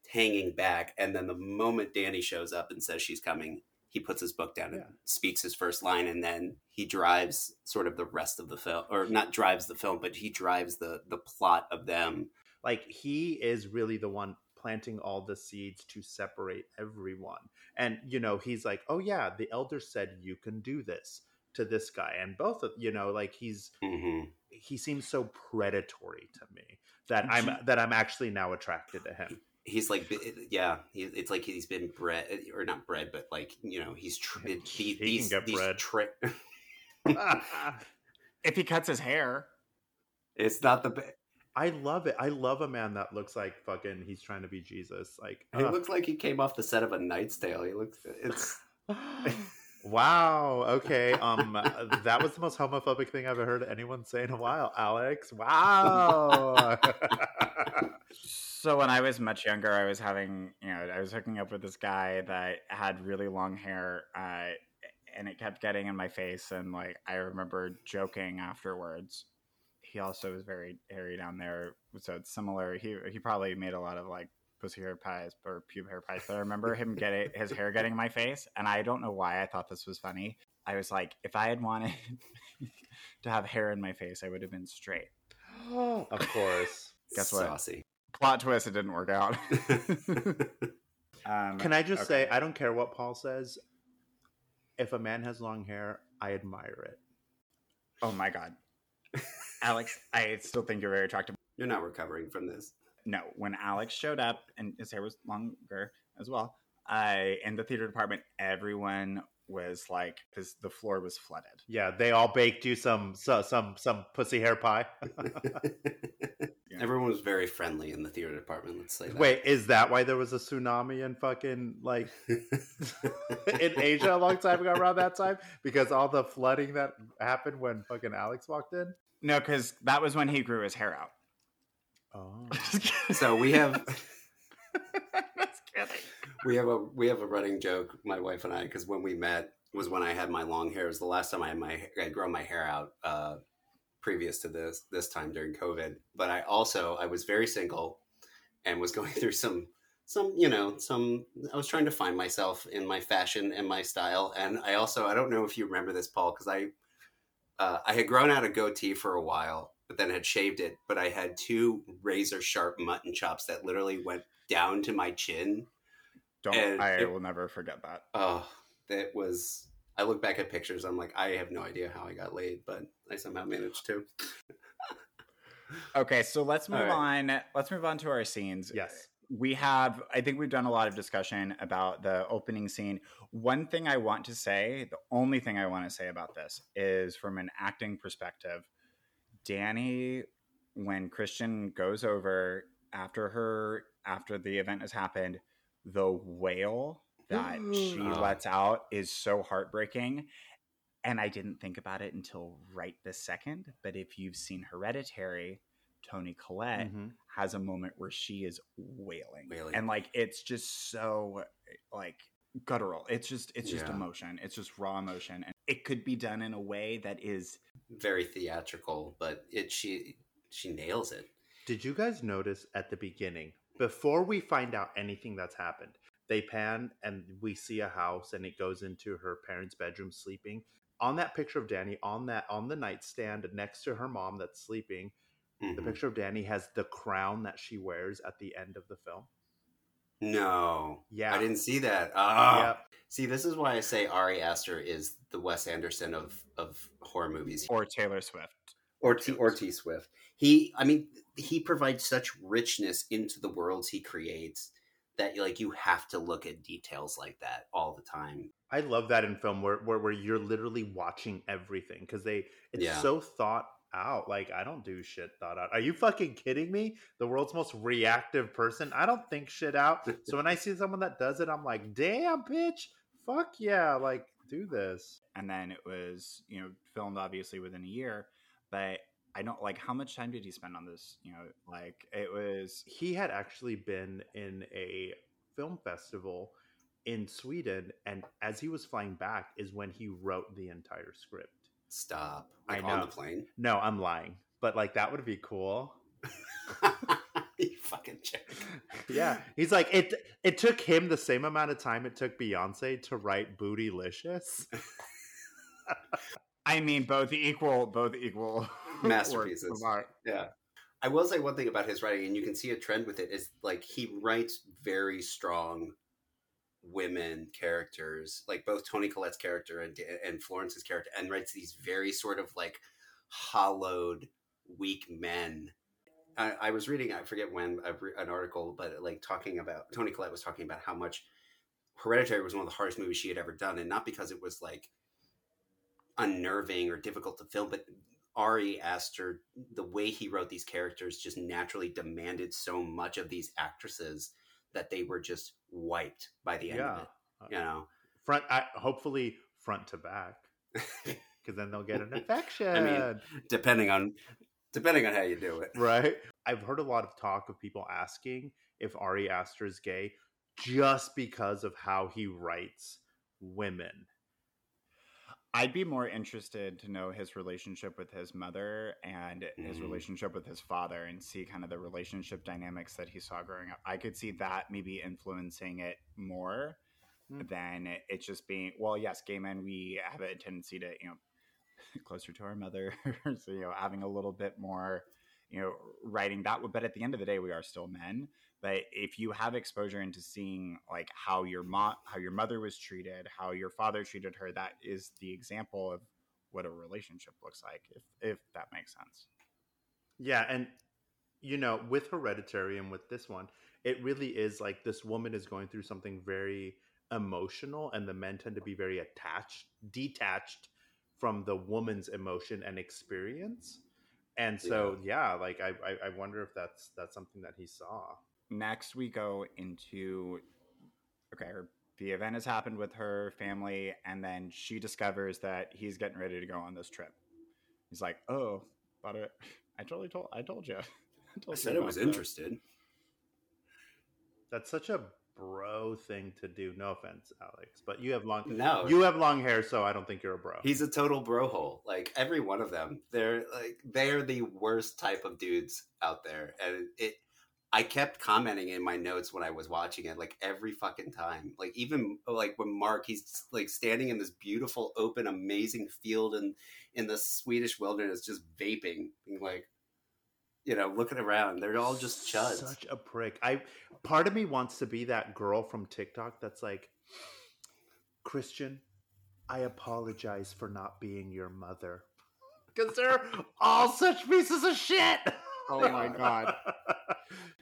hanging back. And then the moment Danny shows up and says she's coming, he puts his book down and Yeah. speaks his first line, and then he drives sort of the rest of the film, or not drives the film, but he drives the the plot of them. like he is really the one planting all the seeds to separate everyone and you know he's like oh yeah the elder said you can do this to this guy and both of you know like he's hmm he seems so predatory to me that i'm that i'm actually now attracted to him He's like, yeah, he, it's like he's been bred, or not bred, but like you know, he's tr- He these, can these, get these bred. tri- if he cuts his hair, it's not the. Be- i love it i love a man that looks like fucking he's trying to be jesus like he ugh. looks like he came off the set of A Knight's Tale. He looks. It's. wow okay um that was the most homophobic thing i've ever heard anyone say in a while alex wow So when I was much younger, I was having, you know, I was hooking up with this guy that had really long hair, uh, and it kept getting in my face. And like, I remember joking afterwards. He also was very hairy down there, so it's similar. He he probably made a lot of like pussy hair pies or pube hair pies. But I remember him getting his hair getting in my face, and I don't know why I thought this was funny. I was like, if I had wanted to have hair in my face, I would have been straight. of course Guess what? Saucy. Plot twist: it didn't work out. um, Can I just okay. say, I don't care what Paul says. If a man has long hair, I admire it. Oh my god, Alex, I still think you're very attractive. You're not recovering from this. No, when Alex showed up and his hair was longer as well, I in the theater department, everyone was like, because the floor was flooded. Yeah, they all baked you some so, some some pussy hair pie. Yeah. everyone was very friendly in the theater department. Let's say that. Wait, is that why there was a tsunami in fucking like in Asia a long time ago around that time? Because all the flooding that happened when fucking Alex walked in? No, because that was when he grew his hair out. Oh. so we have That's kidding. we have a we have a running joke, my wife and I, because when we met was when I had my long hair. It was the last time I had my I grown my hair out uh, previous to this this time during COVID. But I also I was very single and was going through some some you know some I was trying to find myself in my fashion and my style. And I also I don't know if you remember this, Paul, because I uh, I had grown out a goatee for a while, but then had shaved it. But I had two razor sharp mutton chops that literally went down to my chin. Don't And I it- will never forget that. Oh, that was. I look back at pictures. I'm like, I have no idea how I got laid, but I somehow managed to. Okay, so let's move All on. Let's move on to our scenes. Yes. we have i think we've done a lot of discussion about the opening scene one thing i want to say the only thing i want to say about this is from an acting perspective danny when christian goes over after her after the event has happened the wail that she Oh. lets out is so heartbreaking and i didn't think about it until right this second but if you've seen hereditary toni collette Mhm. has a moment where she is wailing, Wailing. and like it's just so like guttural it's just it's just Yeah. emotion it's just raw emotion and it could be done in a way that is Very theatrical, but it she she nails it. Did you guys notice at the beginning, before we find out anything that's happened, they pan and we see a house and it goes into her parents' bedroom sleeping. On that picture of Danny, on that on the nightstand next to her mom that's sleeping, the Mhm. picture of Danny has the crown that she wears at the end of the film. No, Yeah. I didn't see that. Ah, Yep. see, this is why I say Ari Aster is the Wes Anderson of of horror movies, or taylor swift or T or T Swift. He, I mean, he provides such richness into the worlds he creates that like you have to look at details like that all the time. I love that in film where where, where you're literally watching everything because they it's Yeah. so thought out. Like I don't do shit thought out. Are you fucking kidding me? The world's most reactive person. I don't think shit out. so when I see someone that does it, I'm like, damn, bitch, fuck yeah, like do this. and then it was you know filmed obviously within a year but i don't like how much time did he spend on this you know like it was He had actually been in a film festival in Sweden, and as he was flying back, is when he wrote the entire script. Stop. I Like on the plane. No, I'm lying, but like that would be cool. you fucking chick. Yeah, he's like it. It took him the same amount of time it took Beyonce to write "Bootylicious." i mean both equal both equal Masterpieces. Yeah. I will say one thing about his writing, and you can see a trend with it, is like he writes very strong women characters, like both Toni Collette's character and and Florence's character, and writes these very sort of like hollowed, weak men. I, I was reading, I forget when, an article, but like talking about Toni Collette was talking about how much Hereditary was one of the hardest movies she had ever done, and not because it was like unnerving or difficult to film, but Ari Aster, the way he wrote these characters just naturally demanded so much of these actresses that they were just wiped by the end Yeah, of it. You know, front. I, hopefully, front to back, because then they'll get an infection. I mean, depending on depending on how you do it. right? I've heard a lot of talk of people asking if Ari Aster is gay just because of how he writes women. I'd be more interested to know his relationship with his mother and his Mhm. relationship with his father and see kind of the relationship dynamics that he saw growing up. I could see that maybe influencing it more Mm. than it just being, well, yes, gay men, we have a tendency to, you know, closer to our mother. so, you know, having a little bit more, you know, writing that. But at the end of the day, we are still men. But if you have exposure into seeing like how your mom, how your mother was treated, how your father treated her, that is the example of what a relationship looks like. If if that makes sense. Yeah, and you know, with Hereditary and with this one, it really is like this woman is going through something very emotional, and the men tend to be very attached, detached from the woman's emotion and experience. And so yeah, like I, I I wonder if that's that's something that he saw. Next, we go into okay, her, the event has happened with her family, and then she discovers that he's getting ready to go on this trip. He's like, "Oh, but it, I totally told I told you. I, I told said you I was about that." interested. That's such a bro thing to do. No offense, Alex, but you have long No, you have long hair, so I don't think you're a bro. He's a total bro hole. Like every one of them, they're like they're the worst type of dudes out there, and it. I kept commenting in my notes when I was watching it, like every fucking time. Like even oh, like when Mark, he's like standing in this beautiful, open, amazing field in in the Swedish wilderness, just vaping, being like, you know, looking around. They're all just chuds. Such a prick. I part of me wants to be that girl from TikTok that's like, Christian, I apologize for not being your mother. Because they're all such pieces of shit. Oh my God.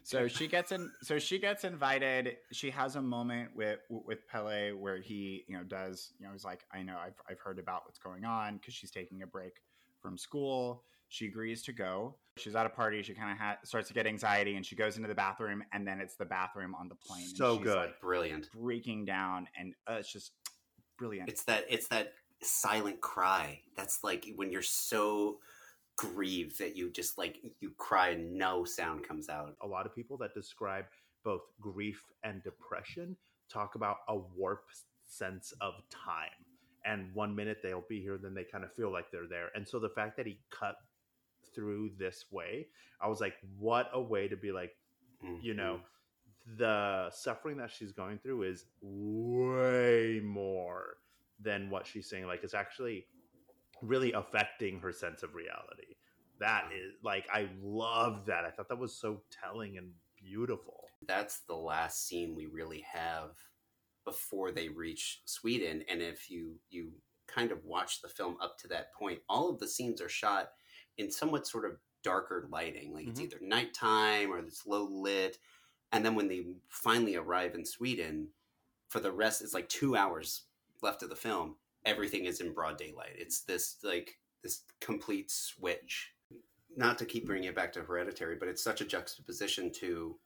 So she gets in. So she gets invited. She has a moment with with Pele where he, you know, does. You know, he's like, I know, I've I've heard about what's going on because she's taking a break from school. She agrees to go. She's at a party. She kind of ha- starts to get anxiety, and she goes into the bathroom. And then it's the bathroom on the plane. and So good. like, Brilliant. breaking down, and uh, it's just brilliant. It's that it's that silent cry. That's like when you're so grieved that you just like you cry and no sound comes out. a lot of people that describe both grief and depression talk about a warped sense of time. And one minute they'll be here, then they kind of feel like they're there. And so the fact that he cut through this way, I was like, what a way to be like, you know, Mm-hmm. the suffering that she's going through is way more than what she's saying. Like, it's actually really affecting her sense of reality. That is like, I love that. I thought that was so telling and beautiful. that's the last scene we really have before they reach Sweden. And if you you kind of watch the film up to that point, all of the scenes are shot in somewhat sort of darker lighting. Like it's Mhm. either nighttime or it's low lit. And then when they finally arrive in Sweden, for the rest, it's like two hours left of the film. Everything is in broad daylight. It's this like this complete switch. Not to keep bringing it back to Hereditary, but it's such a juxtaposition to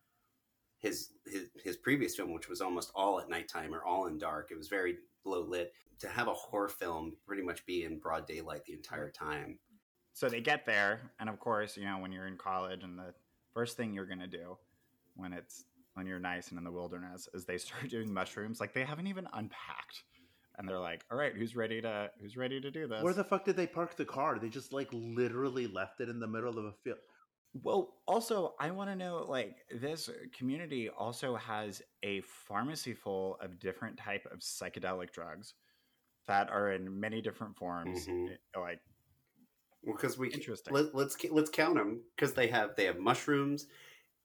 his his his previous film, which was almost all at nighttime or all in dark. It was very low lit. To have a horror film pretty much be in broad daylight the entire time. so they get there and of course you know when you're in college and the first thing you're gonna do when it's when you're nice and in the wilderness is they start doing mushrooms like they haven't even unpacked and they're like all right who's ready to who's ready to do this Where the fuck did they park the car? They just like literally left it in the middle of a field. well also i want to know like this community also has a pharmacy full of different type of psychedelic drugs that are in many different forms Mhm. eh, like Well, because we Interesting. Let, let's let's count them because they have they have mushrooms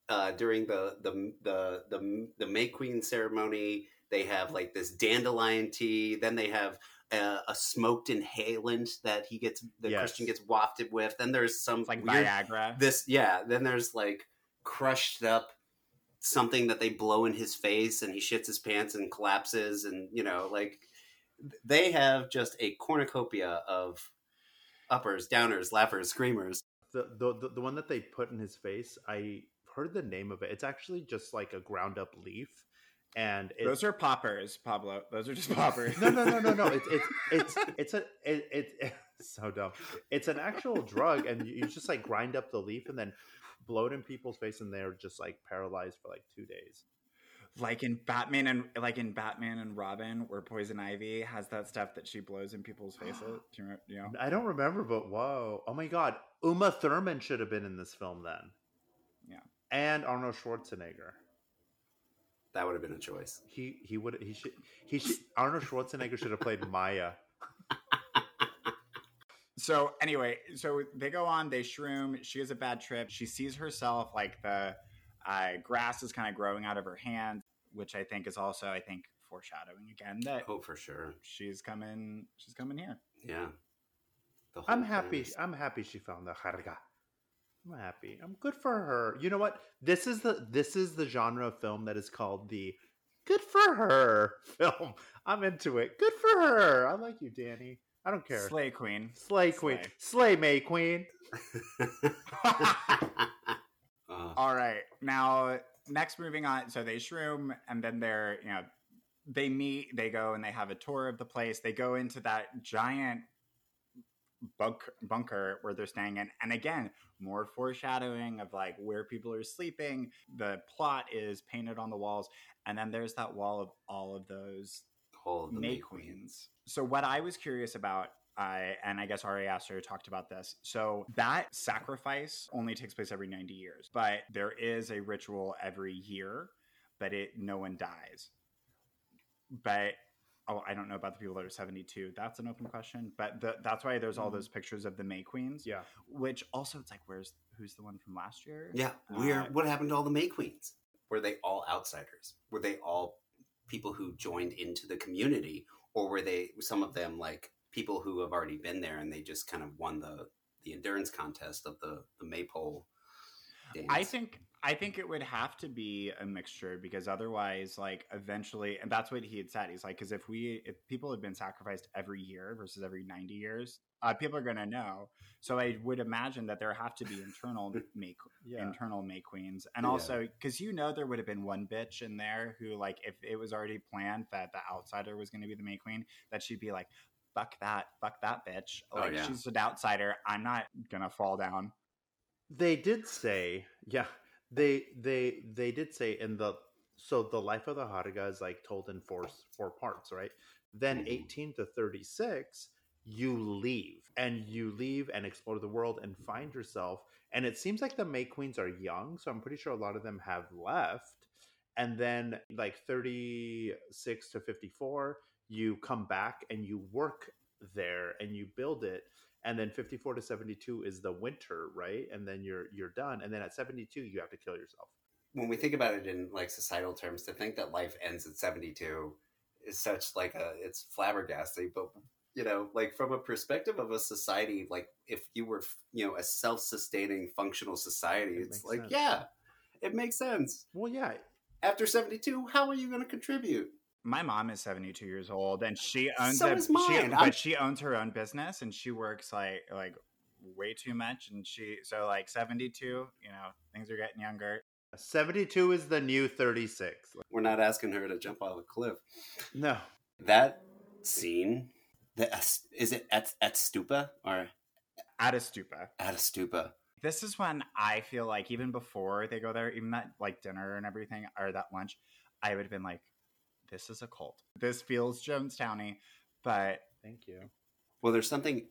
uh, during the the the the the May Queen ceremony. They have like this dandelion tea. Then they have uh, a smoked inhalant that he gets the Yes. Christian gets wafted with. Then there's some it's like weird viagra this yeah. Then there's like crushed up something that they blow in his face and he shits his pants and collapses and you know like they have just a cornucopia of uppers, downers, laughers, screamers. The, the the the one that they put in his face, I heard the name of it. It's actually just like a ground up leaf, and it's, those are poppers pablo those are just poppers no no no no no. It's it's it's it's a it, it, it's so dumb. It's an actual drug, and you, you just like grind up the leaf and then blow it in people's face, and they're just like paralyzed for like two days. like in Batman and like in Batman and Robin, where Poison Ivy has that stuff that she blows in people's faces. Do you, you know? I don't remember, but whoa! Oh my god, Uma Thurman should have been in this film then. Yeah. and Arnold Schwarzenegger. That would have been a choice. He he would he should he should Arnold Schwarzenegger should have played Maja. So anyway, so they go on, they shroom. She has a bad trip. She sees herself like the uh, grass is kind of growing out of her hand, which I think is also I think foreshadowing again that Oh, for sure. she's coming. She's coming here. Yeah. I'm happy. thing is- I'm happy she found the harga. I'm happy. I'm good for her. You know what? This is the this is the genre of film that is called the good for her film. I'm into it. Good for her. I like you, Danny. I I don't care. Slay Queen. Slay Queen. Slay May Queen. Uh, All right. Now, next, moving on. So they shroom, and then they're, you know, they meet, they go and they have a tour of the place. They go into that giant bunker, bunker where they're staying in. And again, more foreshadowing of like where people are sleeping. The plot is painted on the walls. And then there's that wall of all of those all May May Queens. So what I was curious about, I and I guess Ari Aster talked about this. So that sacrifice only takes place every 90 years, but there is a ritual every year, but it no one dies. But oh, I don't know about the people that are 72. That's an open question. But the, that's why there's all Mhm. those pictures of the May Queens. Yeah. Which also it's like, where's who's the one from last year? Yeah, where Uh, what happened to all the May Queens? Were they all outsiders? Were they all people who joined into the community, or were they some of them like people who have already been there and they just kind of won the the endurance contest of the the maypole dance? I think I think it would have to be a mixture because otherwise, like eventually, and that's what he had said. He's like, because if we if people have been sacrificed every year versus every ninety years, uh, people are gonna know. So I would imagine that there have to be internal May Yeah. internal May queens, and Yeah. also because you know there would have been one bitch in there who like if it was already planned that the outsider was going to be the May queen, that she'd be like. Fuck that! Fuck that bitch! Oh, Like yeah. she's an outsider. I'm not gonna fall down. They did say, yeah, they they they did say in the so the life of the Haruga is like told in four four parts, right? Then Mhm. 18 to 36, you leave and you leave and explore the world and find yourself. And it seems like the May Queens are young, so I'm pretty sure a lot of them have left. And then like 36 to 54, you come back and you work there and you build it and then 54 to 72 is the winter right and then you're you're done and then at 72 you have to kill yourself when we think about it in like societal terms, to think that life ends at seventy two is such like a it's flabbergasting. But you know, like from a perspective of a society, like if you were you know a self sustaining functional society, It it's like sense. yeah, it makes sense. well yeah After seventy two, how are you going to contribute? My mom is 72 years old and she owns So a, is she- mine. but she owns her own business and she works like like way too much and she so like 72, you know, things are getting younger. 72 is the new 36 We're not asking her to jump off a cliff. no That scene, the, is it at at Stupa or At a stupa. at a Stupa? This is when I feel like even before they go there, even that like dinner and everything or that lunch, I would have been like, this is a cult. This feels Jonestowny, but thank you Well, there's something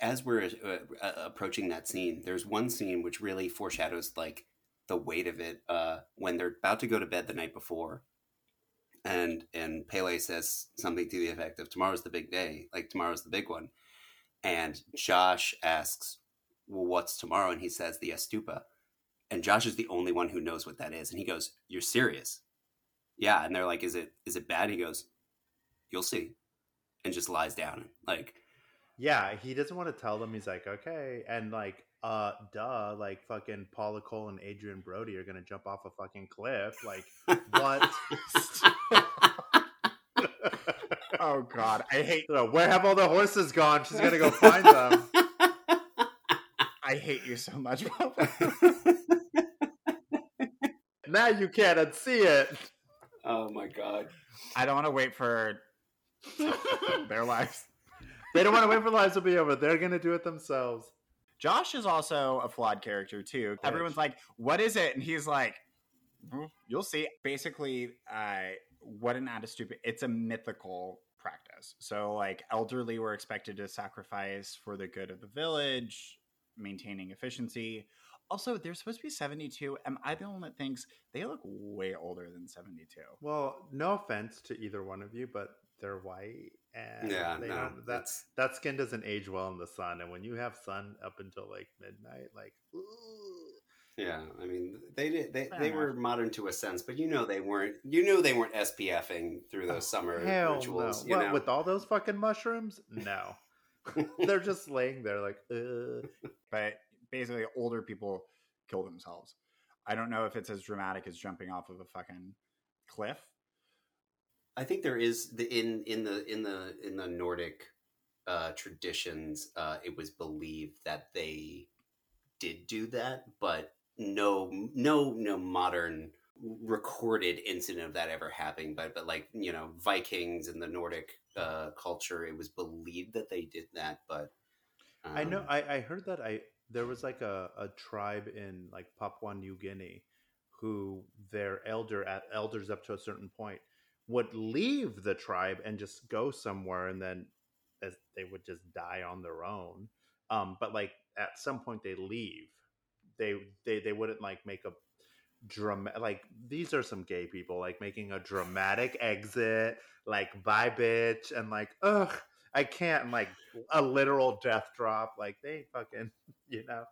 as we're uh, uh, approaching that scene. There's one scene which really foreshadows like the weight of it uh, when they're about to go to bed the night before, and and Pele says something to the effect of "Tomorrow's the big day, like tomorrow's the big one," and Josh asks, "Well, what's tomorrow?" And he says, "The Estupa," and Josh is the only one who knows what that is, and he goes, "You're serious?" Yeah, and they're like, "Is it is it bad?" He goes, "You'll see," and just lies down like. yeah he doesn't want to tell them he's like okay and like uh duh like fucking paula cole and adrien brody are gonna jump off a fucking cliff like what oh god, I hate So, where have all the horses gone she's gonna go find them I hate you so much. now you can't unsee it oh my god. I don't want to wait for their lives. They don't want to wait for lives to be over. They're gonna do it themselves. Josh is also a flawed character too. Everyone's like, "What is it?" And he's like, "Mm, "You'll see." Basically, uh, what an out of stupid. It's a mythical practice. So, like, elderly were expected to sacrifice for the good of the village, maintaining efficiency. Also, they're supposed to be seventy-two. Am I the one that thinks they look way older than seventy-two? Well, no offense to either one of you, but they're white and Yeah, they no, that that's that skin doesn't age well in the sun. And when you have sun up until like midnight, like ooh. yeah. I mean, they did. They, they were modern to a sense, but you know they weren't. You knew they weren't SPFing through those oh, summer Oh, hell rituals. no. You What, know, with all those fucking mushrooms, no. they're just laying there like, Ugh. But basically, older people kill themselves. I don't know if it's as dramatic as jumping off of a fucking cliff. I think there is the in in the in the in the Nordic uh, traditions, uh, it was believed that they did do that, but no, no, no modern recorded incident of that ever happening. But but like you know, Vikings and the Nordic uh, culture, it was believed that they did that. But um, I know I, I heard that I there was like a, a tribe in like Papua New Guinea who their elder at elders up to a certain point would leave the tribe and just go somewhere and then they would just die on their own. Um but like at some point they leave. They they they wouldn't like make a drama like these are some gay people like making a dramatic exit like bye bitch and like ugh i can't and, like a literal death drop like they fucking you know?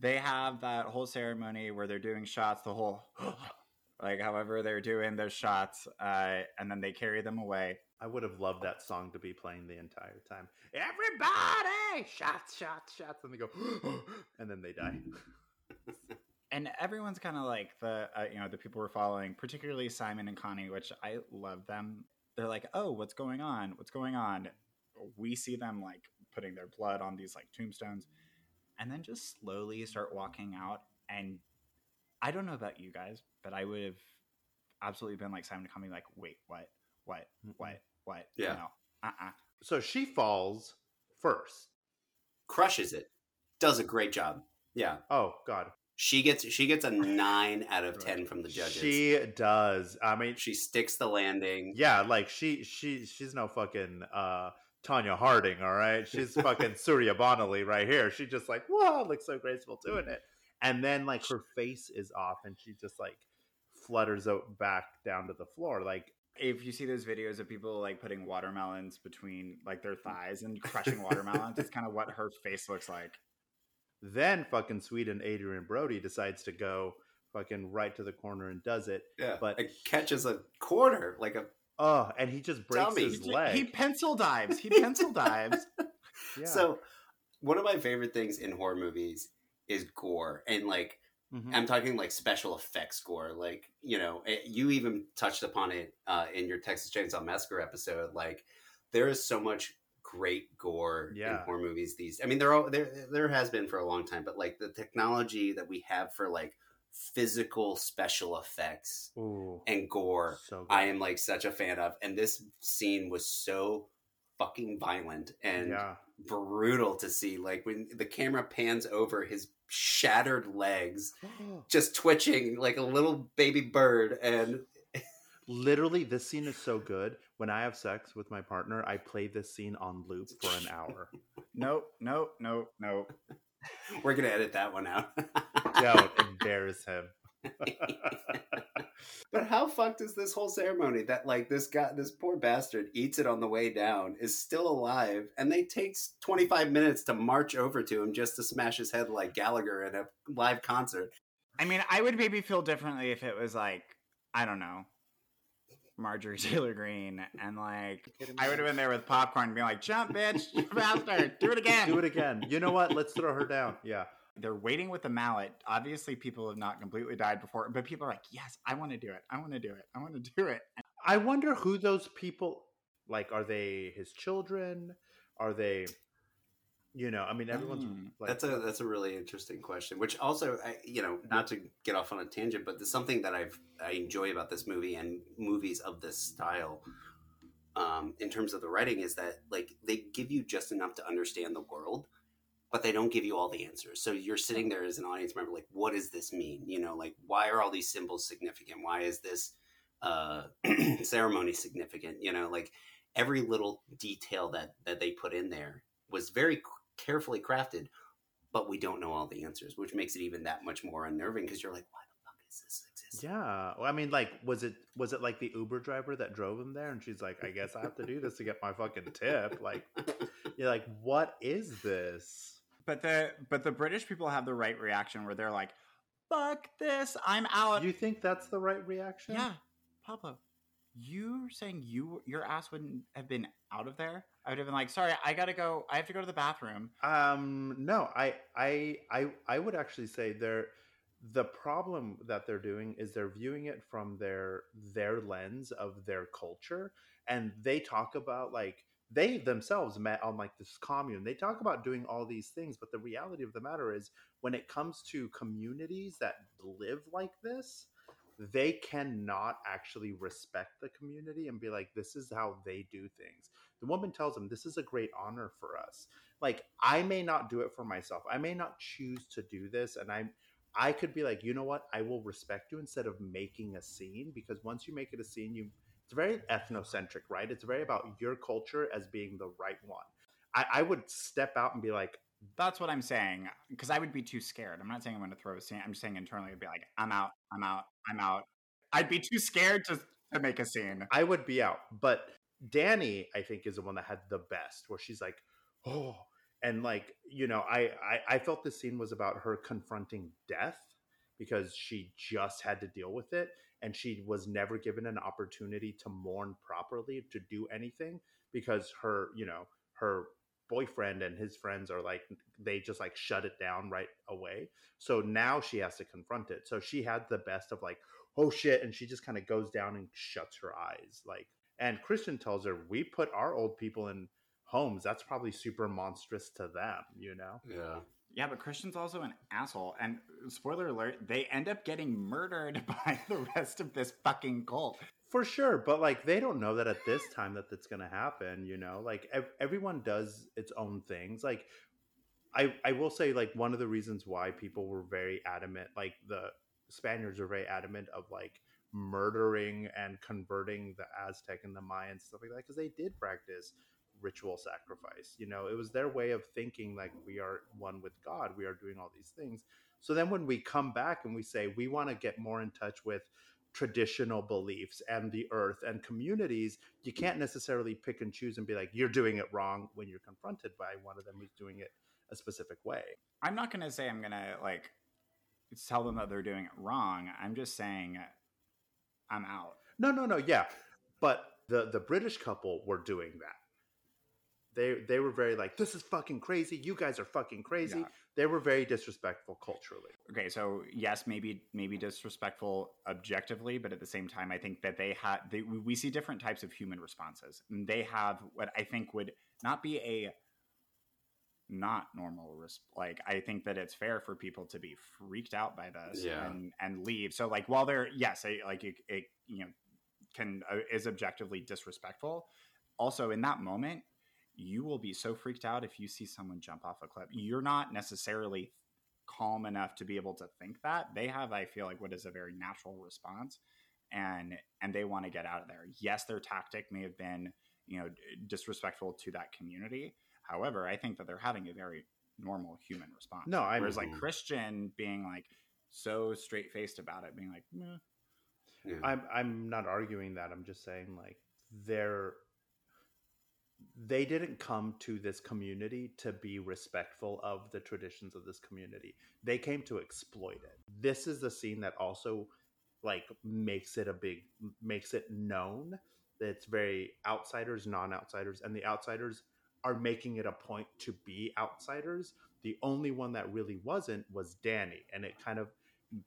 They have that whole ceremony where they're doing shots the whole like however they're doing those shots uh, and then they carry them away. I would have loved that song to be playing the entire time. Everybody, shots, shots, shots, and they go, and then they die. and everyone's kind of like the uh, you know the people we're following particularly simon and connie which i love them. They're like oh what's going on? What's going on we see them like putting their blood on these like tombstones. And then just slowly start walking out. And i don't know about you guys but i would have absolutely been like simon coming like wait what? What? What? What? Yeah. no uh-uh. So she falls first. crushes it, does a great job. Yeah, Oh God, she gets she gets a nine out of ten from the judges. She, she does. I mean, she sticks the landing. yeah, like she she she's no fucking uh Tonya Harding, all right. She's fucking Surya Bonaly right here. She just like whoa, looks so graceful doing it, and then like her face is off, and she just like flutters out back down to the floor. Like if you see those videos of people like putting watermelons between like their thighs and crushing watermelons it's kind of what her face looks like then fucking Sweden Adrien Brody decides to go fucking right to the corner and does it. Yeah, But- but it catches a corner like a Oh, and he just breaks Dummy. his He- leg. He pencil dives. He pencil dives. yeah. So, one of my favorite things in horror movies is gore, and like Mhm. I'm talking like special effects gore. Like you know, it, you even touched upon it uh, in your Texas Chainsaw Massacre episode. Like there is so much great gore in horror movies. These, I mean, there are there there has been for a long time, but like the technology that we have for like physical special effects Ooh, and gore so I am like such a fan of. And this scene was so fucking violent and yeah. brutal to see. Like when the camera pans over his shattered legs, oh. just twitching like a little baby bird. And Literally, this scene is so good. When I have sex with my partner, I play this scene on loop for an hour. Nope, nope, nope, nope. we're gonna edit that one out. Don't embarrass him. but how fucked is this whole ceremony that like this guy this poor bastard eats it on the way down is still alive and they takes 25 minutes to march over to him just to smash his head like gallagher in a live concert I mean, I would maybe feel differently if it was like, I don't know, Marjorie Taylor Greene, and like I would have been there with popcorn, being like, "Jump, bitch, bastard, do it again." Do it again. You know what? Let's throw her down. Yeah. They're waiting with the mallet. Obviously, people have not completely died before, but people are like, "Yes, I want to do it. I want to do it. I want to do it." I wonder who those people like. Are they his children? Are they, you know? I mean, everyone's Mm, like that's a that's a really interesting question which also I, you know not to get off on a tangent but there's something that i've i enjoy about this movie and movies of this style um, in terms of the writing is that like they give you just enough to understand the world but they don't give you all the answers. So you're sitting there as an audience member like what does this mean? You know like why are all these symbols significant? Why is this uh, ceremony significant? You know like every little detail that that they put in there was very carefully crafted but we don't know all the answers which makes it even that much more unnerving because you're like why the fuck is this exist Yeah, well, I mean, like, was it was it like the Uber driver that drove him there, and she's like, "I guess I have to do this to get my fucking tip." Like, you're like, "What is this?" But the but the British people have the right reaction where they're like, "Fuck this, I'm out." Do you think that's the right reaction? yeah, Pablo, you're saying you your ass wouldn't have been out of there? I would have been like, "Sorry, I gotta go. I have to go to the bathroom." Um, no, I, I, I, I would actually say they're the problem that they're doing is they're viewing it from their their lens of their culture, and they talk about like they themselves met on like this commune. They talk about doing all these things, but the reality of the matter is when it comes to communities that live like this, they cannot actually respect the community and be like, this is how they do things. The woman tells them, this is a great honor for us. Like, I may not do it for myself. I may not choose to do this. And I, I could be like, you know what? I will respect you instead of making a scene because once you make it a scene, you, it's very ethnocentric, right? It's very about your culture as being the right one. I, I would step out and be like, That's what I'm saying. Because I would be too scared. I'm not saying I'm going to throw a scene. I'm just saying internally, I'd be like, I'm out. I'm out. I'm out. I'd be too scared to, to make a scene. I would be out. But Danny, I think, is the one that had the best, where she's like, oh, and like you know, I I, I felt this scene was about her confronting death because she just had to deal with it, and she was never given an opportunity to mourn properly to do anything because her you know her boyfriend and his friends are like they just like shut it down right away so now she has to confront it so she had the best of like oh shit and she just kind of goes down and shuts her eyes like and christian tells her we put our old people in homes that's probably super monstrous to them you know Yeah. Yeah, but Christian's also an asshole. And spoiler alert, they end up getting murdered by the rest of this fucking cult. For sure but like they don't know that at this time that that's going to happen you know? Like ev- everyone does its own things like i i will say like one of the reasons why people were very adamant like the spaniards were very adamant of like murdering and converting the aztec and the mayans stuff like that because they did practice ritual sacrifice you know? It was their way of thinking like we are one with god we are doing all these things. So then when we come back and we say we want to get more in touch with traditional beliefs and the earth and communities, you can't necessarily pick and choose and be like, you're doing it wrong when you're confronted by one of them who's doing it a specific way. I'm not going to say I'm going to like tell them that they're doing it wrong. I'm just saying I'm out. No, no, no, yeah. But the the British couple were doing that. They they were very like, this is fucking crazy. You guys are fucking crazy. Yeah. They were very disrespectful culturally. Okay, so yes, maybe maybe disrespectful objectively, but at the same time, I think that they had they, we we see different types of human responses. And they have what I think would not be a not normal res- like I think that it's fair for people to be freaked out by this Yeah. and and leave. So like while they're yes, I, like it, it you know can uh, is objectively disrespectful. Also in that moment, you will be so freaked out if you see someone jump off a cliff. You're not necessarily calm enough to be able to think that. They have, I feel like, what is a very natural response, and and they want to get out of there. Yes, their tactic may have been, you know, disrespectful to that community. However, I think that they're having a very normal human response. No, I- whereas like. Christian being like so straight faced about it, being like, Meh. Yeah. I'm I'm not arguing that. I'm just saying like they're they didn't come to this community to be respectful of the traditions of this community. They came to exploit it. This is the scene that also like makes it a big makes it known that it's very outsiders, non-outsiders, and the outsiders are making it a point to be outsiders. The only one that really wasn't was Danny, and it kind of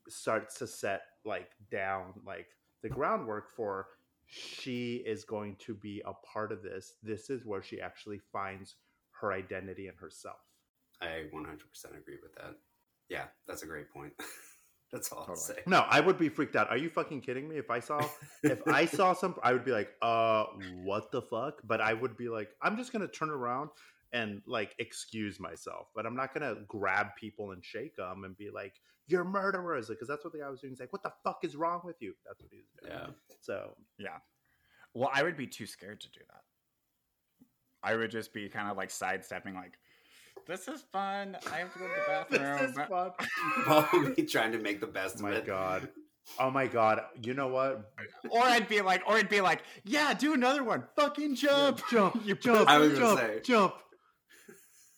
starts to set like down like the groundwork for she is going to be a part of this. This is where she actually finds her identity and herself. I 100% agree with that. Yeah, that's a great point. that's all I'll say. No, I would be freaked out. Are you fucking kidding me? If I saw if I saw some I would be like, "Uh, what the fuck?" But I would be like, "I'm just going to turn around and like excuse myself, but I'm not going to grab people and shake them and be like, "You're murderers," because that's what the guy was doing. He's like, "What the fuck is wrong with you?" That's what he was doing. Yeah. So, yeah. well, I would be too scared to do that. I would just be kind of like sidestepping, like, this is fun. I have to go to the bathroom. this is fun. Probably trying to make the best Oh of my it. god. Oh my god. You know what? or I'd be like, or I'd be like, yeah, do another one. Fucking jump, Jump, You jump, I was jump, say. jump.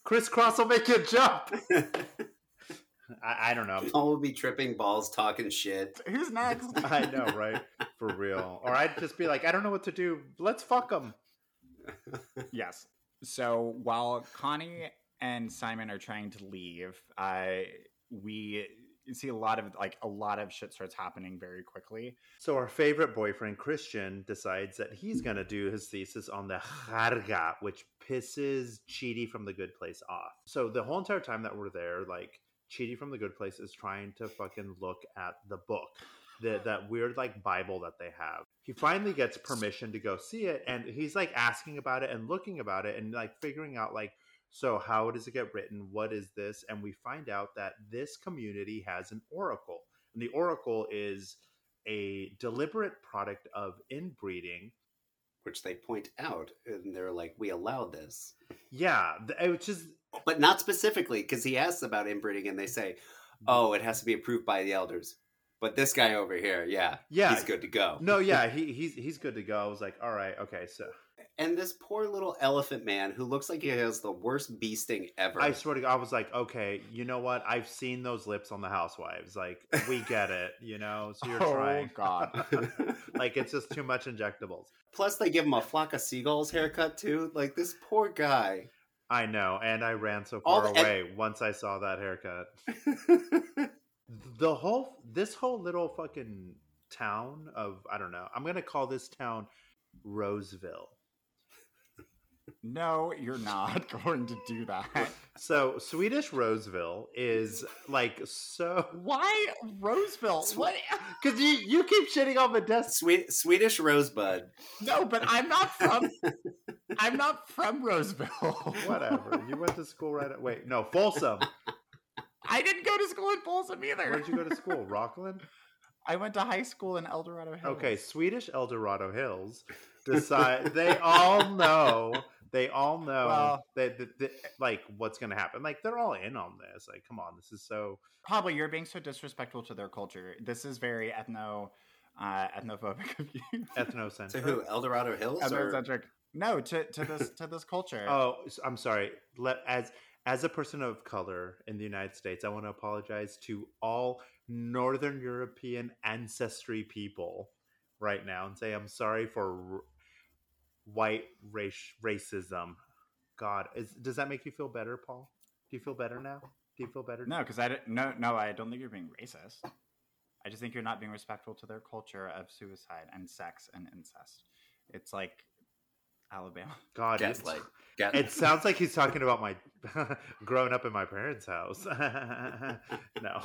Crisscross will make you jump. I, I don't know. Paul will be tripping balls, talking shit. Who's next? I know, right? For real. Or I'd just be like, I don't know what to do. Let's fuck them. yes. So while Connie and Simon are trying to leave, uh, we you see a lot of like a lot of shit starts happening very quickly. So our favorite boyfriend Christian decides that he's going to do his thesis on the Harga, which pisses Chidi from the Good Place off. So the whole entire time that we're there, like Chidi from the Good Place is trying to fucking look at the book. The, that weird like Bible that they have. He finally gets permission to go see it, and he's like asking about it and looking about it and like figuring out like so, how does it get written? What is this? And we find out that this community has an oracle. And the oracle is a deliberate product of inbreeding. Which they point out, and they're like, we allow this. Yeah, eh, which is. But not specifically, because he asks about inbreeding, and they say, oh, it has to be approved by the elders. But this guy over here, yeah, yeah, he's good to go. No, yeah, he, he's he's good to go. I was like, all right, okay, so and this poor little elephant man who looks like he has the worst bee sting ever. I swear to God, I was like, okay, you know what? I've seen those lips on the Housewives. Like, we get it, you know. So you're oh, trying. God, like it's just too much injectables. Plus, they give him a flock of seagulls haircut too. Like this poor guy. I know, and I ran so far the, away and... once I saw that haircut. the whole, this whole little fucking town of I don't know. I'm gonna call this town Roseville no, you're not going to do that. So Swedish Roseville is like so. Why Roseville? what? Because you you keep shitting on the desk. Sweet Swedish Rosebud. No, but I'm not from. I'm not from Roseville. Whatever. You went to school right. At, wait, no, Folsom. I didn't go to school in Folsom either. Where'd you go to school? Rocklin. I went to high school in El Dorado Hills. Okay, Swedish El Dorado Hills decide they all know they all know well, that, that, that, like what's going to happen like they're all in on this like come on this is so probably you're being so disrespectful to their culture this is very ethno uh ethnophobic of you. Ethnocentric. To who eldorado hills ethnocentric. Or? no to, to this to this culture. Oh i'm sorry let as as a person of color in the united states i want to apologize to all northern european ancestry people right now and say i'm sorry for white race racism. God, is does that make you feel better, Paul? Do you feel better now? Do you feel better? No, because I don't, no no I don't think you're being racist. I just think you're not being respectful to their culture of suicide and sex and incest. It's like Alabama. God, Gaslight. It sounds like he's talking about my growing up in my parents' house. no.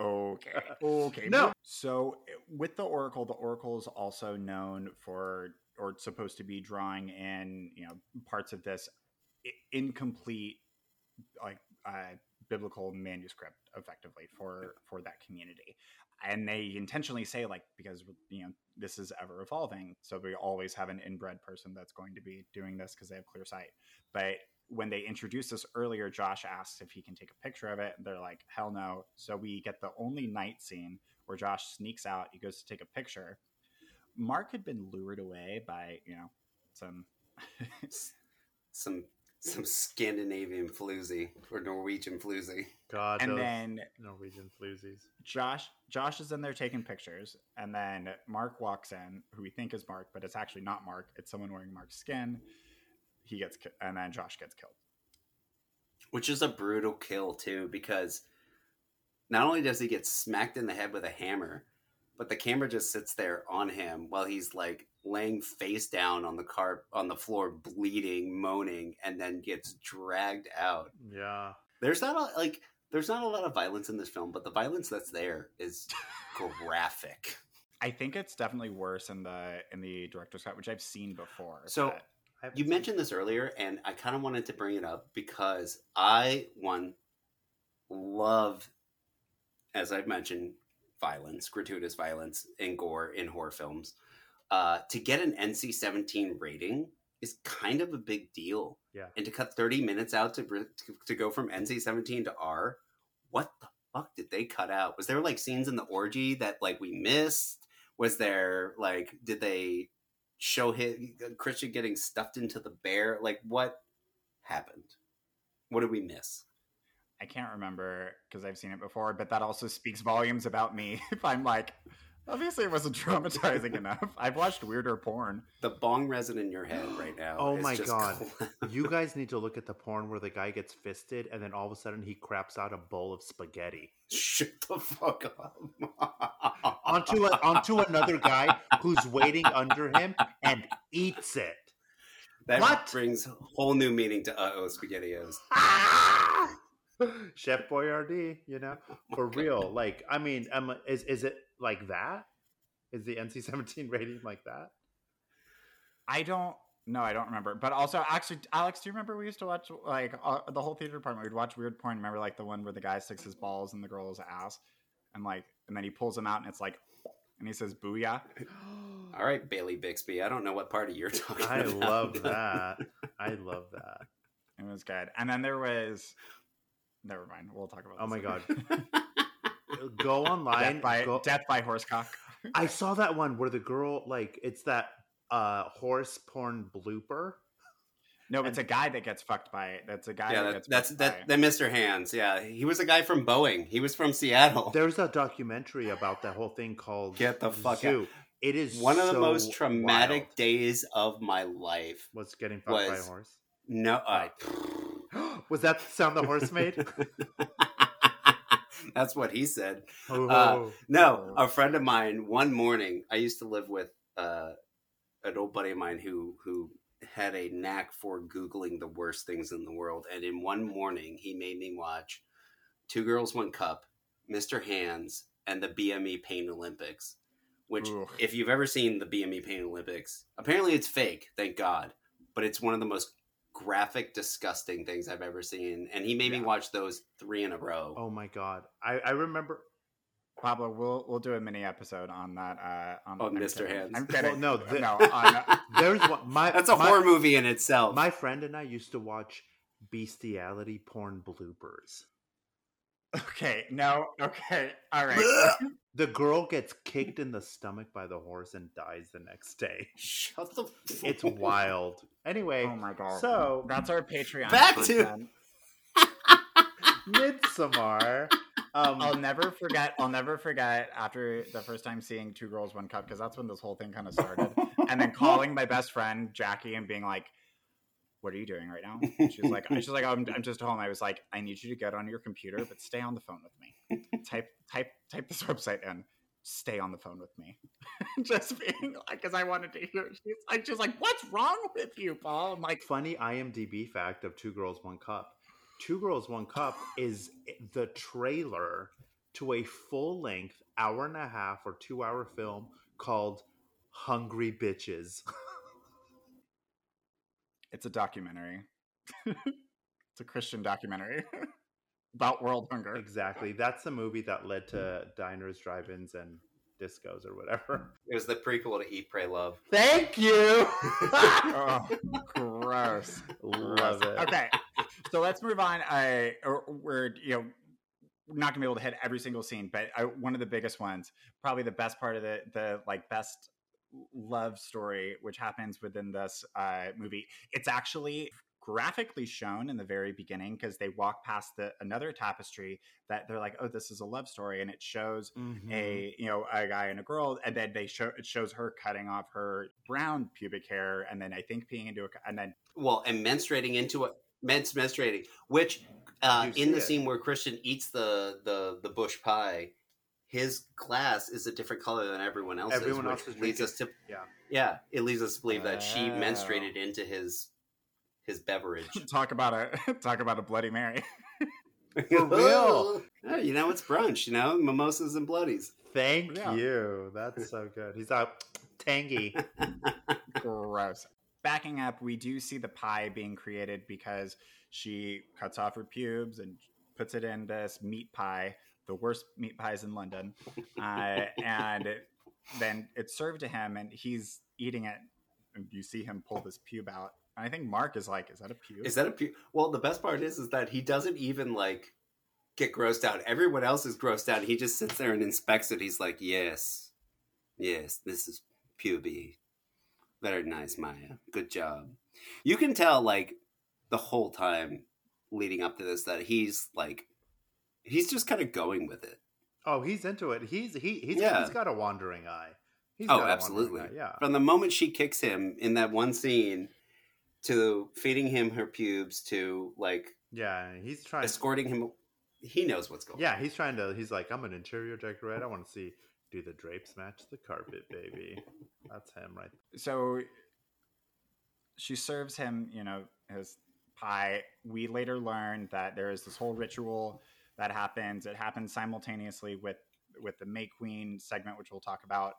okay. Okay. No. So with the Oracle, the Oracle is also known for or supposed to be drawing in you know parts of this incomplete like uh, biblical manuscript effectively for for that community. And they intentionally say like because you know this is ever evolving so we always have an inbred person that's going to be doing this because they have clear sight. But when they introduced this earlier josh asks if he can take a picture of it and they're like hell no. So we get the only night scene where josh sneaks out he goes to take a picture Mark had been lured away by you know some some some Scandinavian floozy or Norwegian floozy. God, and then Norwegian floozies. Josh Josh is in there taking pictures, and then Mark walks in, who we think is Mark, but it's actually not Mark. It's someone wearing Mark's skin. He gets and then Josh gets killed, which is a brutal kill too, because not only does he get smacked in the head with a hammer, but the camera just sits there on him while he's like laying face down on the car on the floor bleeding moaning and then gets dragged out. Yeah. There's not a, like there's not a lot of violence in this film but the violence that's there is graphic. I think it's definitely worse in the in the director's cut which i've seen before so you mentioned this earlier and i kind of wanted to bring it up because i one love as i've mentioned violence, gratuitous violence, and gore in horror films. Uh, to get an NC 17 rating is kind of a big deal. Yeah. And to cut 30 minutes out to, to go from NC 17 to R, what the fuck did they cut out? Was there like scenes in the orgy that like we missed? Was there like, did they show him, Christian getting stuffed into the bear? Like, what happened? What did we miss? I can't remember because I've seen it before, but that also speaks volumes about me. if I'm like, Obviously, it wasn't traumatizing enough. I've watched weirder porn. The bong resin in your head right now. Oh is my just God. cl- You guys need to look at the porn where the guy gets fisted and then all of a sudden he craps out a bowl of spaghetti Shut the fuck up. onto a, onto another guy who's waiting under him and eats it. That What? brings whole new meaning to uh oh spaghettios. Chef Boyardee, you know, for real. Like, I mean, um, is is it like that? Is the NC-17 rating like that? I don't. No, I don't remember. But also, actually, Alex, do you remember we used to watch like uh, the whole theater department? We'd watch weird porn. Remember, like the one where the guy sticks his balls in the girl's ass, and like, and then he pulls them out, and it's like, and he says "booyah." All right, Bailey Bixby. I don't know what party you're talking I about. love that. I love that. It was good. And then there was. Never mind. We'll talk about. Oh this my later. god. Go online. death by go- death by horsecock. I saw that one where the girl like it's that uh horse porn blooper. No, but it's a guy that gets fucked by it. That's a guy yeah, that that, gets that's fucked that. by That Mr. Hands. Yeah, he was a guy from Boeing. He was from Seattle. There's a documentary about that whole thing called Get the fuck Zoo. out. It is One of the most traumatic wild. days of my life. was getting fucked by a horse. No, uh, was that the sound the horse made? that's what he said. Oh, No, a friend of mine. One morning, I used to live with uh, an old buddy of mine who who had a knack for googling the worst things in the world. And in one morning, he made me watch Two Girls, One Cup, Mr. Hands, and the BME Pain Olympics. Which, if you've ever seen the BME Pain Olympics, apparently it's fake. Thank God, but it's one of the most graphic, disgusting things I've ever seen. And he made me watch those three in a row. oh my god! I, I remember. Pablo, we'll we'll do a mini episode on that. Uh, on On I'm Mr. kidding. Hands. I'm kidding. Well, no, the- no. On, There's one. My That's a my, horror movie in itself. My friend and I used to watch bestiality porn bloopers. okay. No. Okay. All right. The girl gets kicked in the stomach by the horse and dies the next day. Shut the. Fuck up. It's wild. Anyway, oh my god. so that's our Patreon. Back to- content. Midsommar. Um, I'll never forget. I'll never forget after the first time seeing Two Girls One Cup because that's when this whole thing kind of started. and then calling my best friend Jackie and being like, "What are you doing right now?" She's like, "She's like, I'm, I'm just home." I was like, "I need you to get on your computer, but stay on the phone with me. type, type, type this website in. Stay on the phone with me." just being like, because I wanted to hear. She's like, she's like, "What's wrong with you, Paul?" I'm like, funny IMDb fact of Two Girls One Cup. Two Girls One Cup is the trailer to a full length hour and a half or two hour film called Hungry Bitches. "It's a documentary. it's a Christian documentary." About world hunger. exactly. That's the movie that led to diners, drive-ins, and discos or whatever. It was the prequel to Eat, Pray, Love. Thank you. oh, gross. Love it. Okay, so let's move on. I we're you know we're not gonna be able to hit every single scene, but I, one of the biggest ones, probably the best part of the the like best love story, which happens within this uh, movie. It's actually graphically shown in the very beginning because they walk past the another tapestry that they're like, oh, this is a love story, and it shows Mhm. a you know a guy and a girl and then they show it shows her cutting off her brown pubic hair and then i think peeing into a and then Well, and menstruating into a mens menstruating, which uh, You in the it. scene where Christian eats the the the bush pie, his glass is a different color than everyone else's. Everyone which else leads drinking- us to yeah. yeah, it leads us to believe that she Oh. menstruated into his his beverage. talk about a talk about a bloody mary For real. Yeah, you know, it's brunch. You know, mimosas and bloodies. Thank Yeah. you. That's so good. He's out tangy. gross backing up we do see the pie being created because she cuts off her pubes and puts it in this meat pie the worst meat pies in london uh, and then it's served to him and he's eating it and you see him pull this pube out and i think mark is like is that a pube Is that a pu- well? The best part is, is that he doesn't even like get grossed out. Everyone else is grossed out. He just sits there and inspects it. He's like, "Yes, yes, this is puby. Very nice, Maja. Good job." You can tell, like, the whole time leading up to this, that he's like, he's just kind of going with it. Oh, he's into it. He's he he's, Yeah. he's got a wandering eye. He's oh, got a absolutely. eye, Yeah. From the moment she kicks him in that one scene to feeding him her pubes to like Yeah, he's trying. escorting him, he knows what's going on. Yeah, he's trying to. He's like, I'm an interior decorator. I want to see. Do the drapes match the carpet, baby? That's him, right? so she serves him, you know, his pie. We later learn that there is this whole ritual that happens. It happens simultaneously with with the May Queen segment, which we'll talk about.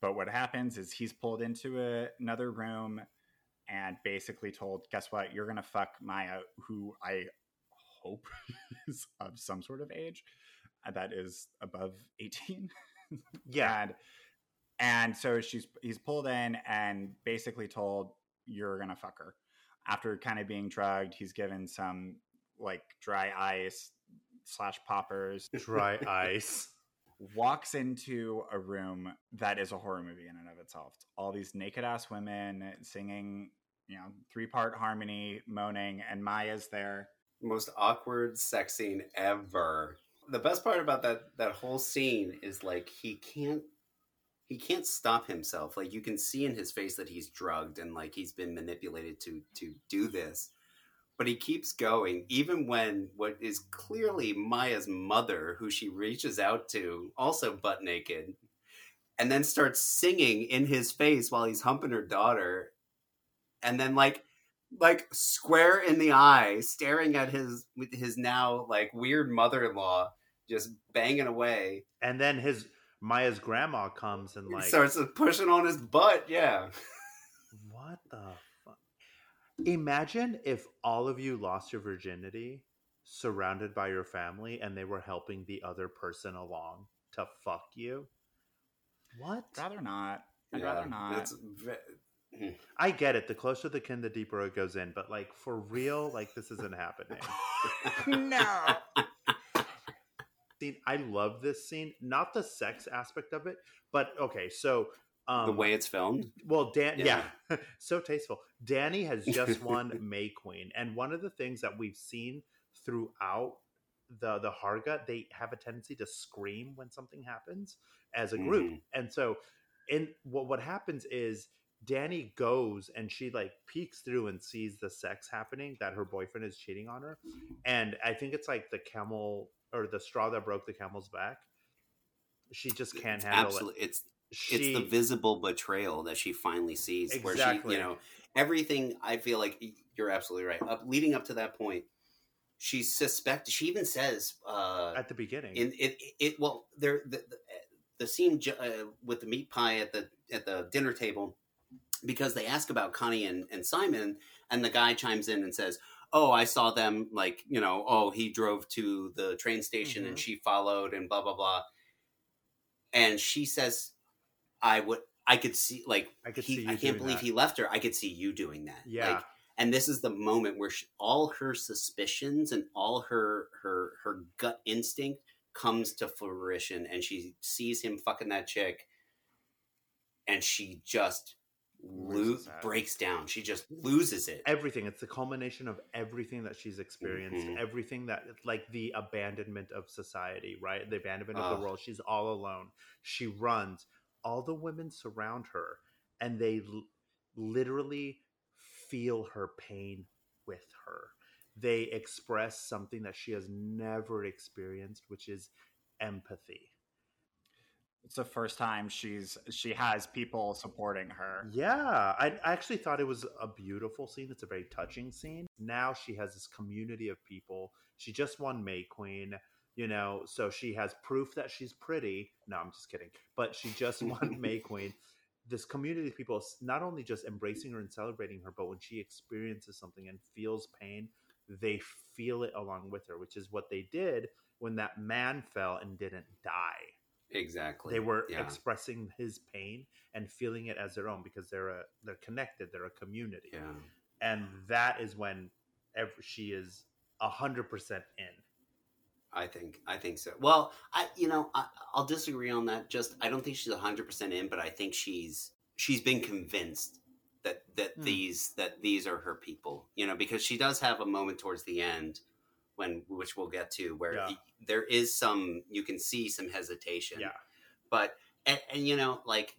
But what happens is he's pulled into a, another room and basically told, "Guess what? You're gonna fuck Maja, who I hope is of some sort of age uh, that is above 18." Yeah. and and so she's he's pulled in and basically told you're gonna fuck her after kind of being drugged he's given some like dry ice slash poppers Dry ice. Walks into a room that is a horror movie in and of itself all these naked ass women singing you know three part harmony moaning and maja's there Most awkward sex scene ever. The best part about that that whole scene is like he can't he can't stop himself. Like you can see in his face that he's drugged and like he's been manipulated to to do this. But he keeps going, even when what is clearly Maja's mother, who she reaches out to, also butt naked, and then starts singing in his face while he's humping her daughter, and then like like square in the eye, staring at his with his now like weird mother-in-law, just banging away. And then his Maja's grandma comes and like, starts pushing on his butt. Yeah, what the? Imagine if all of you lost your virginity, surrounded by your family, and they were helping the other person along to fuck you. What? rather not i'd Yeah, rather not It's ve- eh. I get it. The closer the kin, the deeper it goes in. But like for real, like this isn't happening. no scene. I love this scene, not the sex aspect of it, but okay. So um, the way it's filmed. Well, Dan, yeah, Yeah. so tasteful. Danny has just won May Queen, and one of the things that we've seen throughout the the Harga, they have a tendency to scream when something happens as a group, Mhm. and so in what what happens is Danny goes and she like peeks through and sees the sex happening that her boyfriend is cheating on her, and I think it's like the camel or the straw that broke the camel's back. She just can't It's handle absolute- It's it. She, it's the visible betrayal that she finally sees where she you know everything i feel like you're absolutely right up leading up to that point she suspect she even says uh at the beginning. in it it well there the, the, the scene uh, with the meat pie at the at the dinner table because they ask about connie and, and simon and the guy chimes in and says oh i saw them like you know oh he drove to the train station and Mhm. she followed and blah blah blah and she says i would i could see like I could he, see i can't believe that. he left her. I could see you doing that. Yeah. like, and this is the moment where she, all her suspicions and all her her her gut instinct comes to fruition and she sees him fucking that chick and she just lo- Loses breaks down. She just loses it. Everything. It's the culmination of everything that she's experienced Mhm. everything that like the abandonment of society right? The abandonment of the world. She's all alone. She runs all the women surround her and they l- literally feel her pain with her they express something that she has never experienced which is empathy it's the first time she's she has people supporting her Yeah, I, I actually thought it was a beautiful scene. It's a very touching scene. Now she has this community of people. She just won May Queen, you know, so she has proof that she's pretty. No, I'm just kidding. But she just won May Queen. This community of people not only just embracing her and celebrating her, but when she experiences something and feels pain, they feel it along with her, which is what they did when that man fell and didn't die exactly they were yeah expressing his pain and feeling it as their own because they're a they're connected they're a community yeah and that is when ev she is a hundred percent in I think I think so. Well, I you know I, I'll disagree on that. Just I don't think she's hundred percent in, but I think she's she's been convinced that that Hmm. these that these are her people. You know, because she does have a moment towards the end when which we'll get to where Yeah. there is some you can see some hesitation Yeah. but and, and you know like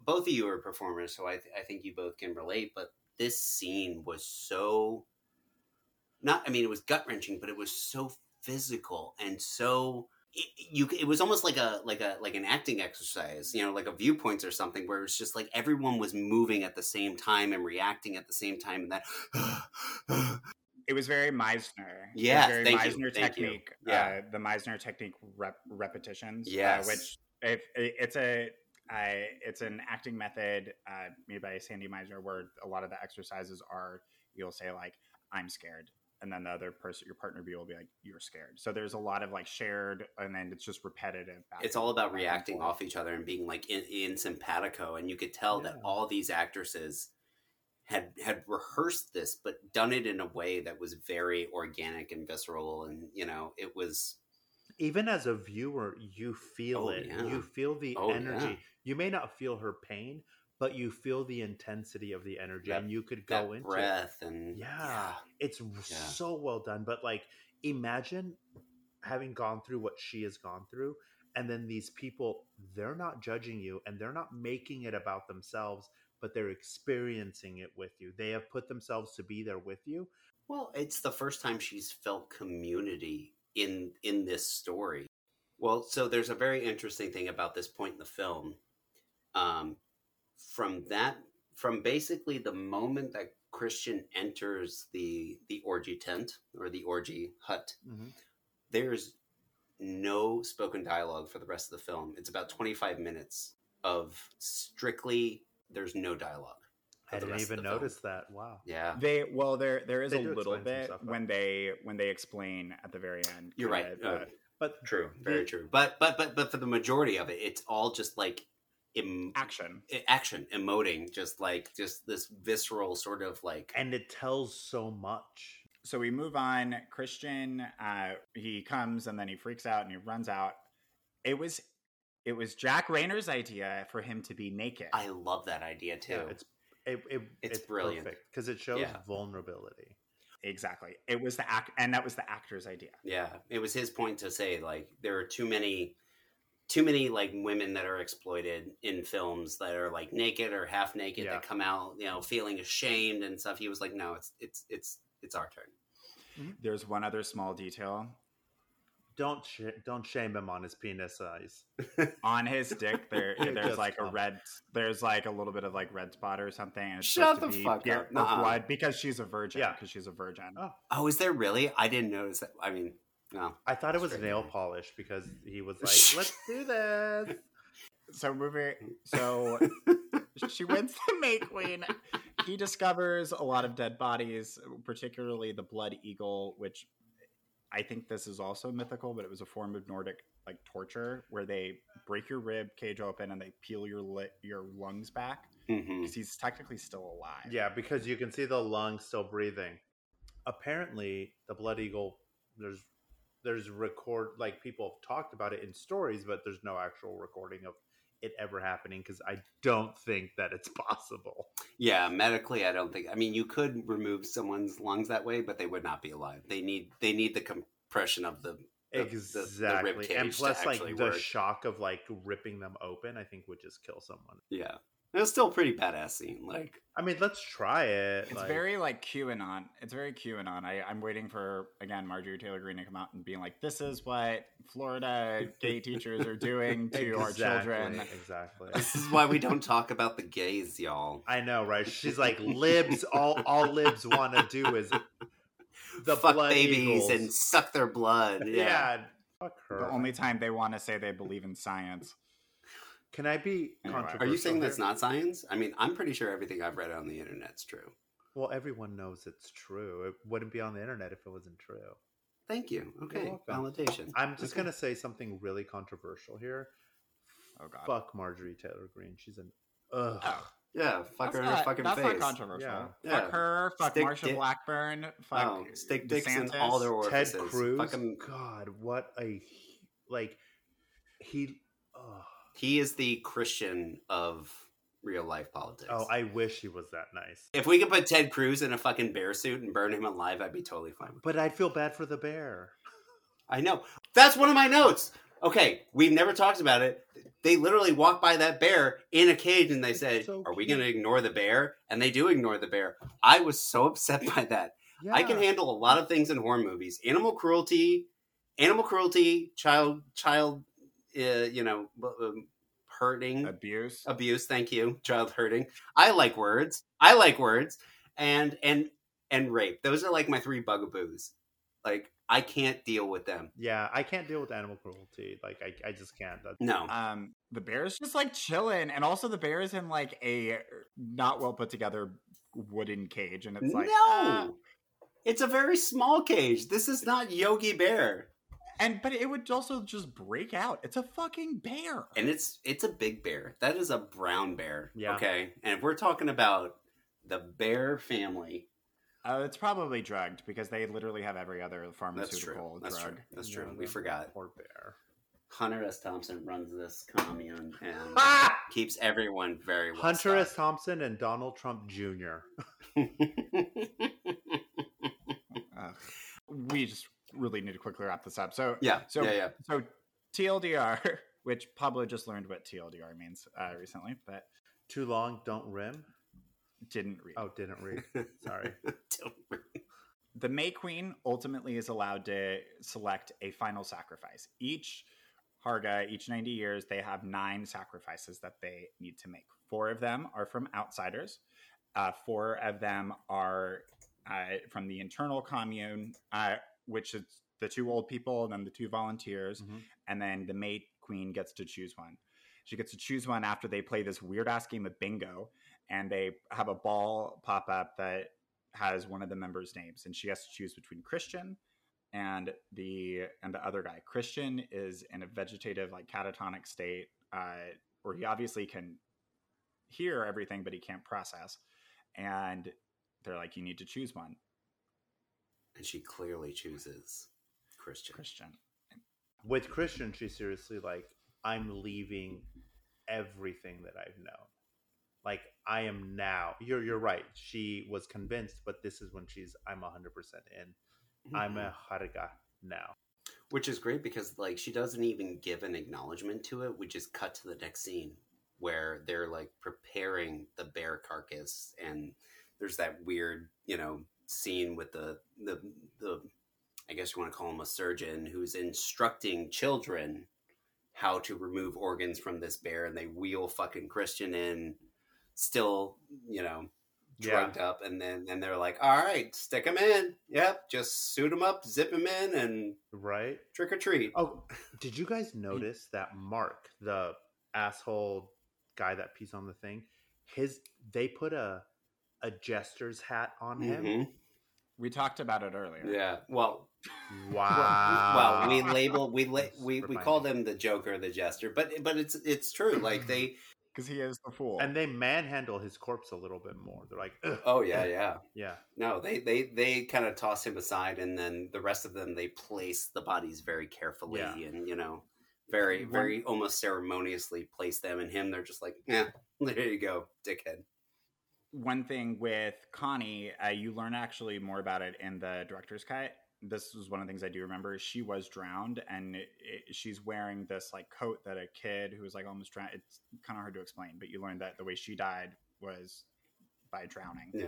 both of you are performers so I, th- I think you both can relate but this scene was so not i mean it was gut-wrenching but it was so physical and so it, you it was almost like a like a like an acting exercise you know like a viewpoints or something where it's just like everyone was moving at the same time and reacting at the same time and that It was very Meisner. Yeah, very thank you, Meisner thank you. technique. Yeah. uh, the Meisner technique rep- repetitions. uh, Yes. which if, it's a uh, it's an acting method uh, made by Sandy Meisner, where a lot of the exercises are you'll say like I'm scared, and then the other person, your partner, B will be like you're scared. So there's a lot of like shared, and then it's just repetitive. it's all about reacting off each other and being like in, in simpatico and you could tell that all these actresses had had rehearsed this but done it in a way that was very organic and visceral and you know it was even as a viewer, you feel Oh, it. yeah. You feel the Oh, energy. yeah. You may not feel her pain, but you feel the intensity of the energy, That- and you could go into it. breath and Yeah, it's so well done. But like, imagine having gone through what she has gone through, and then these people, they're not judging you, and they're not making it about themselves, but they're experiencing it with you. They have put themselves to be there with you. Well, it's the first time she's felt community in in this story. Well, so there's a very interesting thing about this point in the film. Um, from that, from basically the moment that Christian enters the the orgy tent or the orgy hut, there's no spoken dialogue for the rest of the film. It's about 25 minutes of strictly there's no dialogue. I didn't even the film. notice that. Wow. Yeah. They well, there there is They a little bit stuff, when they when they explain at the very end. You're kinda right. Uh, But True, very The- true. But but but but for the majority of it, it's all just like em- action. action, emoting, just like just this visceral sort of like. and it tells so much. So we move on. Christian, uh, he comes and then he freaks out and he runs out. It was it was Jack Reynor's idea for him to be naked. I love that idea too. Yeah, it's it, it, It's brilliant. because it shows Yeah. vulnerability. exactly. It was the act, and that was the actor's idea. yeah, it was his point to say like there are too many, too many like women that are exploited in films that are like naked or half naked Yeah. that come out you know feeling ashamed and stuff. He was like, no, it's it's it's it's our turn. Mm-hmm. There's one other small detail Don't sh- don't shame him on his penis size. on his dick. There, there's just like a red. There's like a little bit of like red spot or something. And it's Shut supposed to the be fuck pure- up. or Nuh-uh. blood because she's a virgin. Yeah. because she's a virgin. Oh. Oh, is there really? I didn't notice that. I mean, no. I thought it was nail polish because he was like, "Let's do this." So moving. So she wins the May Queen. He discovers a lot of dead bodies, particularly the blood eagle, which I think this is also mythical, but it was a form of Nordic like torture where they break your rib cage open and they peel your li- your lungs back mm-hmm. because he's technically still alive. Yeah, because you can see the lungs still breathing. Apparently, the blood eagle. There's there's record like people have talked about it in stories, but there's no actual recording of it ever happening because I don't think that it's possible. Yeah, medically, I don't think. I mean, you could remove someone's lungs that way, but they would not be alive. They need they need the compression of the the- the- the exactly, rib and plus, like the work. shock of like ripping them open, I think would just kill someone. yeah. It was still a pretty badass scene. Like, I mean, let's try it. It's like- very like QAnon. It's very QAnon. I, I'm waiting for again Marjorie Taylor Greene to come out and being like, "This is what Florida gay teachers are doing to our children." Exactly. this is why we don't talk about the gays, y'all. I know, right? She's like libs. All all libs want to do is the Fuck blood babies eagles. and suck their blood. yeah. Yeah. Fuck her. The only time they want to say they believe in science. Can I be Anyway. controversial? Are you saying that's not science? I mean, I'm pretty sure everything I've read on the internet's true. Well, everyone knows it's true. It wouldn't be on the internet if it wasn't true. Thank you. Okay, validation. I'm just Okay. gonna say something really controversial here. Oh god. Fuck Marjorie Taylor Greene. She's an ugh. Oh, Yeah, fuck that's her in her not, fucking that's face. not controversial. Yeah. Yeah. Fuck her. Fuck Stick Marsha dick- Blackburn. Fuck oh, stick dicks in DeSantis. all their Ted. Cruz. Fuck 'em. God, what a like he. ugh. He is the Christian of real life politics. Oh, I wish he was that nice. if we could put Ted Cruz in a fucking bear suit and burn him alive, I'd be totally fine with it. But I'd feel bad for the bear. I know. That's one of my notes. Okay, we've never talked about it. They literally walk by that bear in a cage and they say, so Are we going to ignore the bear? And they do ignore the bear. I was so upset by that. Yeah. I can handle a lot of things in horror movies animal cruelty, animal cruelty, child, child, uh, you know, um, hurting, Abuse. abuse thank you. Child hurting. I like words. I like words. And and and rape. Those are like my three bugaboos. Like i can't deal with them. Yeah, I can't deal with animal cruelty. Like I, I just can't. That's, no. Um, the bear is just like chilling, and also the bear is in like a not well put together wooden cage, and it's like no! Ah. it's a very small cage. This is not yogi bear and but it would also just break out. It's a fucking bear. and it's it's a big bear that is a brown bear Yeah. okay and if we're talking about the bear family Uh, it's probably drugged because they literally have every other that's pharmaceutical that's drug. true that's true we forgot Poor bear. hunter s thompson runs this commune and Ah! keeps everyone very well Hunter S. Thompson and Donald Trump Jr. We just really need to quickly wrap this up. So yeah So- yeah yeah so TLDR, which Pablo just learned what TLDR means uh, recently, but Too long, don't rim. didn't read. Oh, didn't read. Sorry. the May Queen ultimately is allowed to select a final sacrifice. Each Harga, each 90 years, they have nine sacrifices that they need to make. Four of them are from outsiders, uh, four of them are uh, from the internal commune, uh, which is the two old people and then the two volunteers. Mhm. And then the May Queen gets to choose one. She gets to choose one after they play this weird ass game of bingo and they have a ball pop up that has one of the members' names, and she has to choose between Christian and the and the other guy. Christian is in a vegetative, like catatonic state, uh, where he obviously can hear everything, but he can't process. And they're like, "You need to choose one, and she clearly chooses Christian. Christian." With Christian, she's seriously like, I'm leaving everything that I've known. Like I am now. You're you're right. She was convinced, but this is when she's I'm 100% in. I'm mm-hmm. a Harga now. which is great because like she doesn't even give an acknowledgement to it. We just cut to the next scene where they're like preparing the bear carcass, and there's that weird, you know, scene with the the the I guess you want to call him a surgeon who's instructing children how to remove organs from this bear, and they wheel fucking Christian in, still, you know, Yeah. drugged up, and then and they're like, "All right, stick him in. Yep, just suit him up, zip him in, and Right? trick or treat." Oh, did you guys mm. notice that Mark, the asshole guy that pees on the thing, his they put a a jester's hat on him? Mhm. We talked about it earlier. Yeah. Well, Wow. well, we label we la- we we refining. call them the Joker, the Jester, but but it's it's true. Like they. because he is the fool. and they manhandle his corpse a little bit more. They're like, Ugh. Oh yeah, yeah. yeah, No, they they they kind of toss him aside, and then the rest of them they place the bodies very carefully, Yeah. and you know, very very almost ceremoniously place them. And him, they're just like, yeah, there you go, dickhead. One thing with Connie, uh, you learn actually more about it in the director's cut. This was one of the things I do remember. She was drowned, and it, it, she's wearing this like coat that a kid who was like almost drowned. It's kind of hard to explain, but you learn that the way she died was by drowning. Yeah,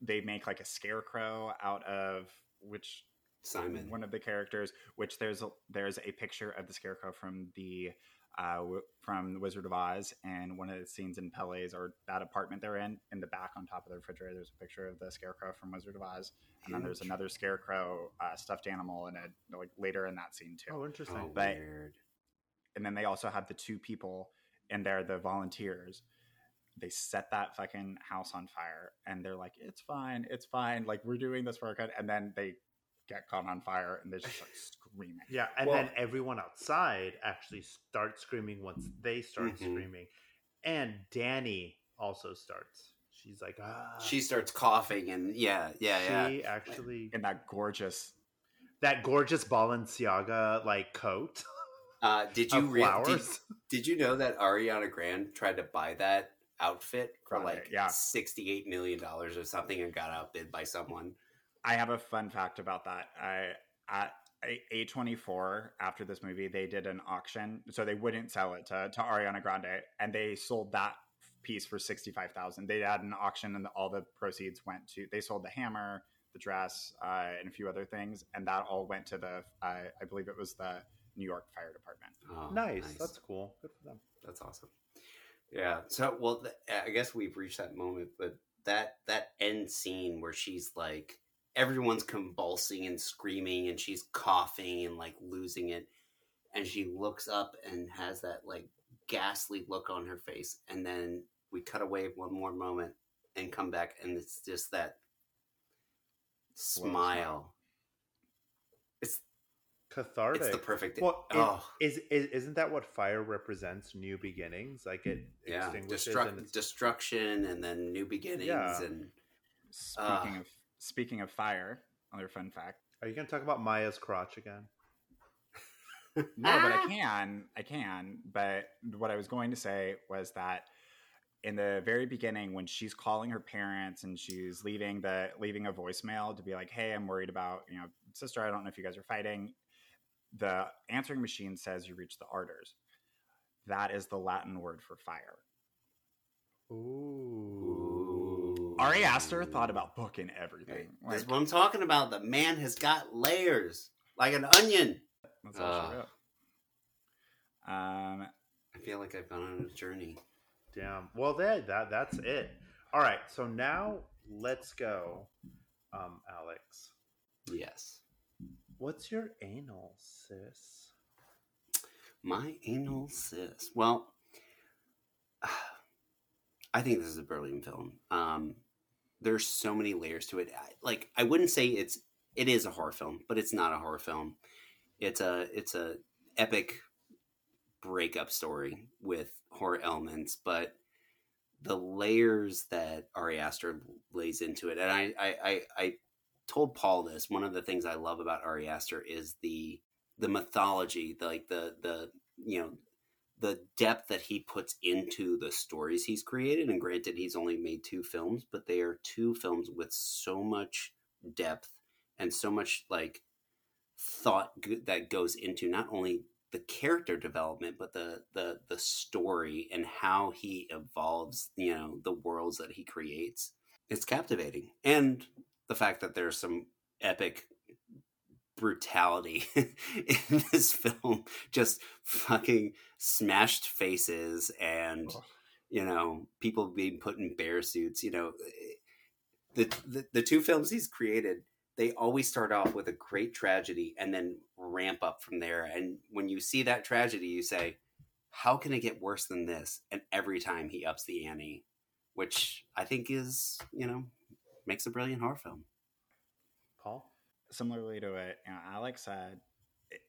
They make like a scarecrow out of which Simon. one of the characters. Which there's a, there's a picture of the scarecrow from the uh, from the Wizard of Oz, and one of the scenes in Pelle's or that apartment they're in, in the back on top of the refrigerator, there's a picture of the scarecrow from Wizard of Oz, and then there's another scarecrow uh, stuffed animal in it like later in that scene too. oh, interesting. Oh, But- weird. And then they also have the two people in there, the volunteers. They set that fucking house on fire, and they're like, "It's fine, it's fine. Like we're doing this for our country." And then they get caught on fire, and they just start screaming. Yeah, and Well- then everyone outside actually starts screaming once they start Mhm. screaming, and Danny also starts. She's like, ah. She starts coughing, and yeah, yeah, yeah. she actually In that gorgeous that gorgeous Balenciaga like coat Uh, did you of re- did, did you know that Ariana Grande tried to buy that outfit for Grande, like yeah. sixty-eight million dollars or something, and got outbid by someone. I have a fun fact about that. I at A twenty four after this movie, they did an auction, so they wouldn't sell it to, to Ariana Grande, and they sold that piece for sixty five thousand. They had an auction, and all the proceeds went to. They sold the hammer, the dress, uh, and a few other things, and that all went to the. Uh, I believe it was the New York Fire Department. Oh, nice. That's cool. Good for them. That's awesome. Yeah. So, well, th- I guess we've reached that moment, but that that end scene where she's like, everyone's convulsing and screaming, and she's coughing and like losing it, and she looks up and has that like ghastly look on her face, and then we cut away one more moment and come back, and it's just that smile. smile. It's Cathartic. it's the perfect. Well, it- oh. is, is isn't that what fire represents? New beginnings, like it yeah, extinguishes destruct, and destruction and then new beginnings Yeah. and Speaking Ah. of speaking of fire, another fun fact. Are you going to talk about Maja's crotch again? No, but I ah. can. I can. But what I was going to say was that in the very beginning, when she's calling her parents and she's leaving the leaving a voicemail to be like, "Hey, I'm worried about you know, sister. I don't know if you guys are fighting." The answering machine says you reached the ardors. That is the Latin word for fire. Ooh. Ari Aster thought about booking everything. That's what I'm talking about. The man has got layers like an onion. that's all she wrote. Um, I feel like I've gone on a journey. Damn. Well, that that that's it. All right. So now let's go, um, Alex. Yes. What's your anal, sis? My anal cis. Well, I think this is a brilliant film. Um, there's so many layers to it. Like I wouldn't say it's it is a horror film, but it's not a horror film. It's a it's a epic breakup story with horror elements, but the layers that Ari Aster lays into it, and I I, I, I told Paul this. One of the things I love about Ari Aster is the the mythology, the, like the the you know the depth that he puts into the stories he's created. And granted, he's only made two films, but they are two films with so much depth and so much like thought that goes into not only the character development but the the the story and how he evolves you know the worlds that he creates it's captivating and the fact that there's some epic brutality in this film just fucking smashed faces and Ugh. you know people being put in bear suits you know eh, the, the the two films he's created they always start off with a great tragedy and then ramp up from there and when you see that tragedy you say how can it get worse than this and every time he ups the ante which i think is you know makes a brilliant horror film Paul? Similarly to what you know, Alex said, it-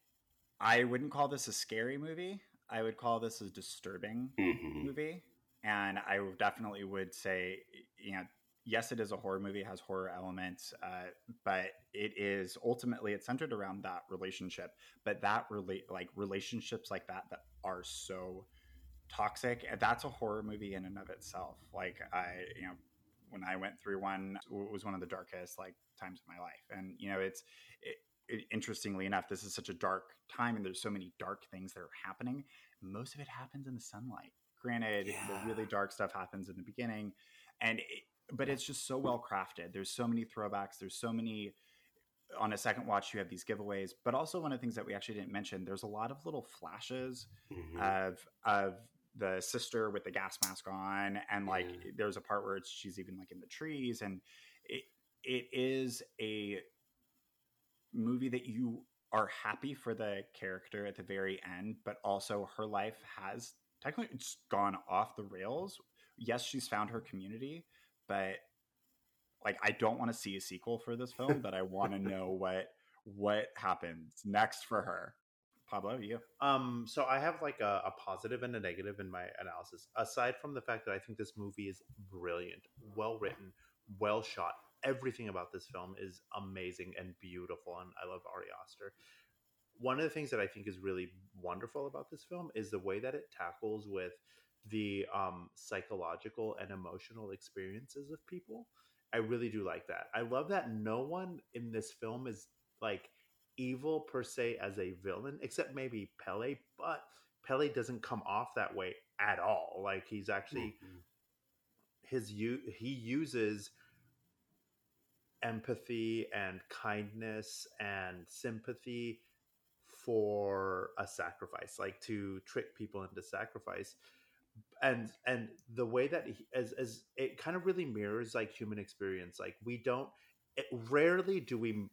I wouldn't call this a scary movie. I would call this a disturbing Mhm. movie, and I definitely would say, you know, yes, it is a horror movie, has horror elements, uh, but it is ultimately it's centered around that relationship. But that relate like relationships like that that are so toxic, that's a horror movie in and of itself. Like I, you know, when I went through one, it was one of the darkest like times of my life, and you know, it's it, it, interestingly enough, this is such a dark time, and there's so many dark things that are happening. Most of it happens in the sunlight. Granted, Yeah. the really dark stuff happens in the beginning, and it, but it's just so well crafted. There's so many throwbacks. There's so many. On a second watch, you have these giveaways, but also one of the things that we actually didn't mention. There's a lot of little flashes Mhm. of of the sister with the gas mask on and like Yeah. there's a part where it's, she's even like in the trees and it it is a movie that you are happy for the character at the very end but also her life has technically it's gone off the rails yes she's found her community but like i don't want to see a sequel for this film but i want to know what what happens next for her pablo you Um, so I have like a, a positive and a negative in my analysis. Aside from the fact that I think this movie is brilliant, well written, well shot. Everything about this film is amazing and beautiful, and I love Ari Aster. One of the things that I think is really wonderful about this film is the way that it tackles with the um, psychological and emotional experiences of people. I really do like that. I love that no one in this film is like evil per se as a villain, except maybe Pelle, but Pelle doesn't come off that way at all. Like he's actually Mhm. his u- he uses empathy and kindness and sympathy for a sacrifice like to trick people into sacrifice and and the way that he, as as it kind of really mirrors like human experience like we don't it, rarely do we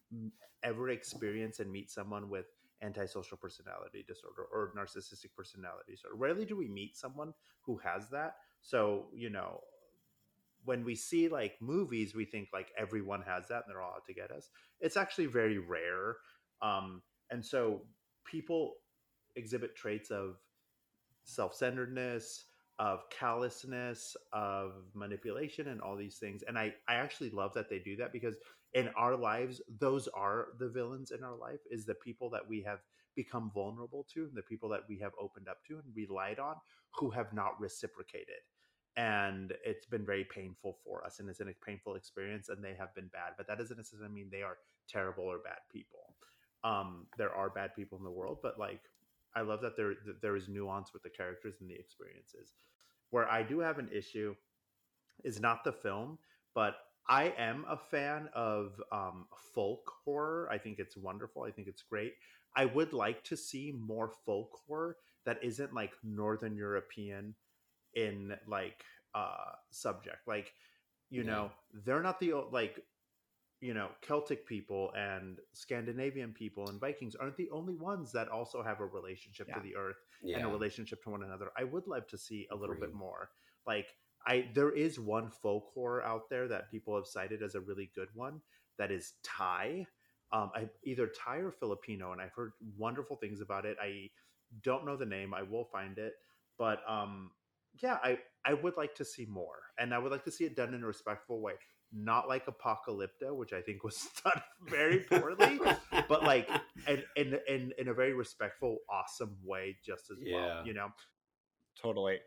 ever experience and meet someone with antisocial personality disorder or narcissistic personality disorder. Rarely do we meet someone who has that. So you know when we see like movies we think like everyone has that and they're all out to get us. It's actually very rare um and so people exhibit traits of self-centeredness of callousness of manipulation and all these things and i i actually love that they do that because in our lives those are the villains in our life is the people that we have become vulnerable to and the people that we have opened up to and relied on who have not reciprocated. And it's been very painful for us and it's been a painful experience and they have been bad but that doesn't necessarily mean they are terrible or bad people. Um there are bad people in the world but like i love that there that there is nuance with the characters and the experiences. Where i do have an issue is not the film but i am a fan of um folk horror. I think it's wonderful. I think it's great. I would like to see more folk horror that isn't like northern european in like uh subject. Like you Yeah. know they're not the like you know celtic people and scandinavian people and vikings aren't the only ones that also have a relationship Yeah. to the earth yeah. and a relationship to one another. I would love to see a little bit more. Like i there is one folk horror out there that people have cited as a really good one that is thai. Um I, either thai or filipino and i've heard wonderful things about it. I don't know the name. I will find it. But um yeah i i would like to see more and i would like to see it done in a respectful way not like apocalypto which i think was done very poorly but like in, in in in a very respectful awesome way just as Yeah. well you know Totally.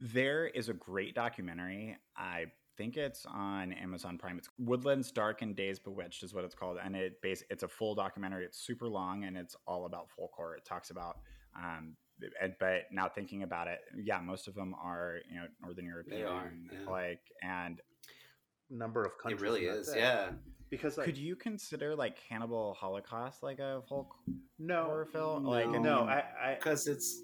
There is a great documentary. I think it's on Amazon Prime. It's Woodlands Dark and Days Bewitched is what it's called, and it base it's a full documentary. It's super long and it's all about folk horror. It talks about, um, and, but now thinking about it, yeah, most of them are you know Northern European, are, yeah. like and number of countries. it really is. that's it. Yeah. because like could you consider like Cannibal Holocaust like a folk no horror film? no. Like no mean, i i Because it's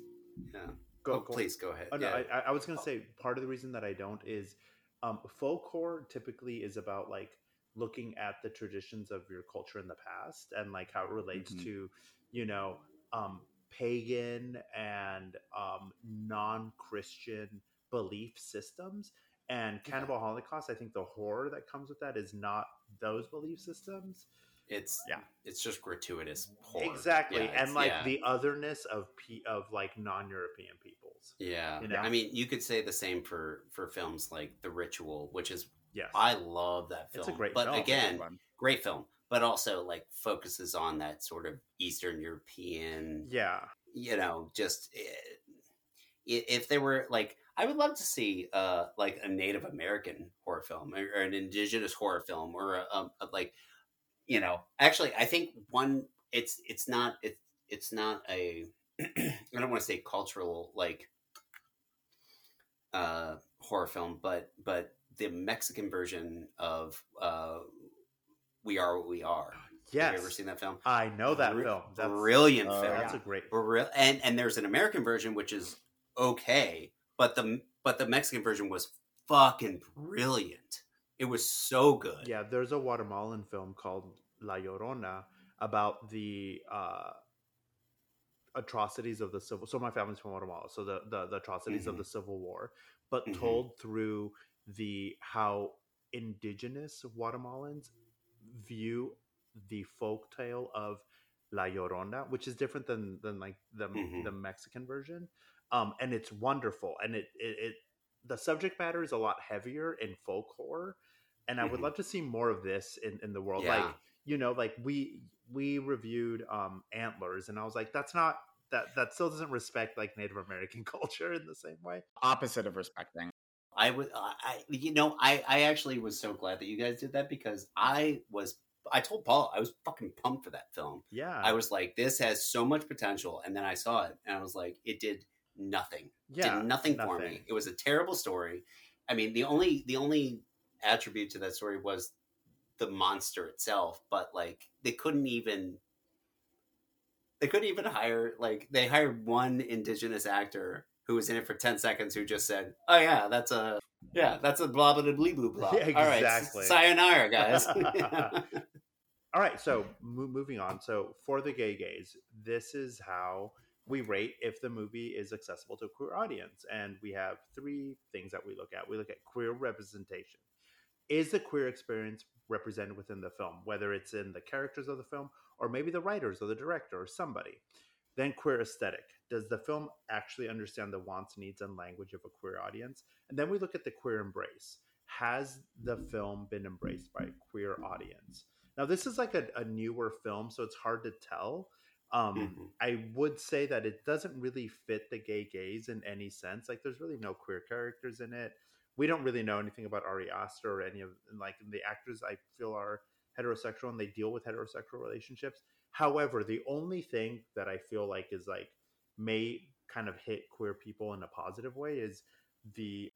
yeah. go, oh, go- please go ahead. Oh no, yeah. I, I- I was gonna say part of the reason that I don't is um, folk horror typically is about like looking at the traditions of your culture in the past and like how it relates Mhm. to you know um, pagan and um, non-Christian belief systems. And Yeah. Cannibal Holocaust, I think the horror that comes with that is not those belief systems. it's Yeah. It's just gratuitous horror. Exactly, Yeah, and like yeah. the otherness of pe- of like non-European peoples. Yeah. you know? I mean, you could say the same for for films like The Ritual, which is Yes, I love that film. It's a great but film. again, one. great film, but also like focuses on that sort of Eastern European, yeah. you know, just eh, i- if there were like I would love to see uh like a Native American horror film or, or an indigenous horror film or a, a, a, like you know, actually I think one it's it's not it's it's not a I don't want to say cultural like uh horror film, but but the Mexican version of uh We Are What We Are. Yes. Have you ever seen that film? I know that Bri- film. That's, Brilliant Oh, film. That's a great. Brill- and and there's an American version which is okay, but the but the Mexican version was fucking brilliant. It was so good. Yeah, there's a Guatemalan film called La Llorona about the uh, atrocities of the civil. So my family's from Guatemala, so the the, the atrocities of Mhm. the Civil War, but Mhm. told through the how indigenous Guatemalans view the folk tale of La Llorona, which is different than than like the Mhm. the Mexican version. Um, and it's wonderful, and it, it it the subject matter is a lot heavier in folk horror, and I would Mhm. love to see more of this in in the world. Yeah. Like you know, like we we reviewed um Antlers, and I was like, that's not that that still doesn't respect like Native American culture in the same way. Opposite of respecting. I would, I, you know, I, I actually was so glad that you guys did that because I was, I told Paul I was fucking pumped for that film. Yeah, I was like, this has so much potential, and then I saw it, and I was like, it did nothing. yeah, did nothing, for me. It was a terrible story. I mean, the only the only attribute to that story was the monster itself, but like they couldn't even they couldn't even hire like they hired one indigenous actor who was in it for 10 seconds who just said, "Oh yeah, that's a yeah, that's a blah blah blah blah blah." Yeah, All right, exactly. sayonara, guys. All right, so mo- moving on. So for the gay gays, this is how we rate if the movie is accessible to a queer audience, and we have three things that we look at. We look at queer representation. Is the queer experience represented within the film, whether it's in the characters of the film or maybe the writers or the director or somebody? Then queer aesthetic. Does the film actually understand the wants, needs, and language of a queer audience? And then we look at the queer embrace. Has the film been embraced by a queer audience? Now, this is like a, a newer film, so it's hard to tell. Um, Mhm. I would say that it doesn't really fit the gay gays in any sense. Like, there's really no queer characters in it. We don't really know anything about Ari Aster or any of like the actors. I feel are heterosexual and they deal with heterosexual relationships. However, the only thing that I feel like is like may kind of hit queer people in a positive way is the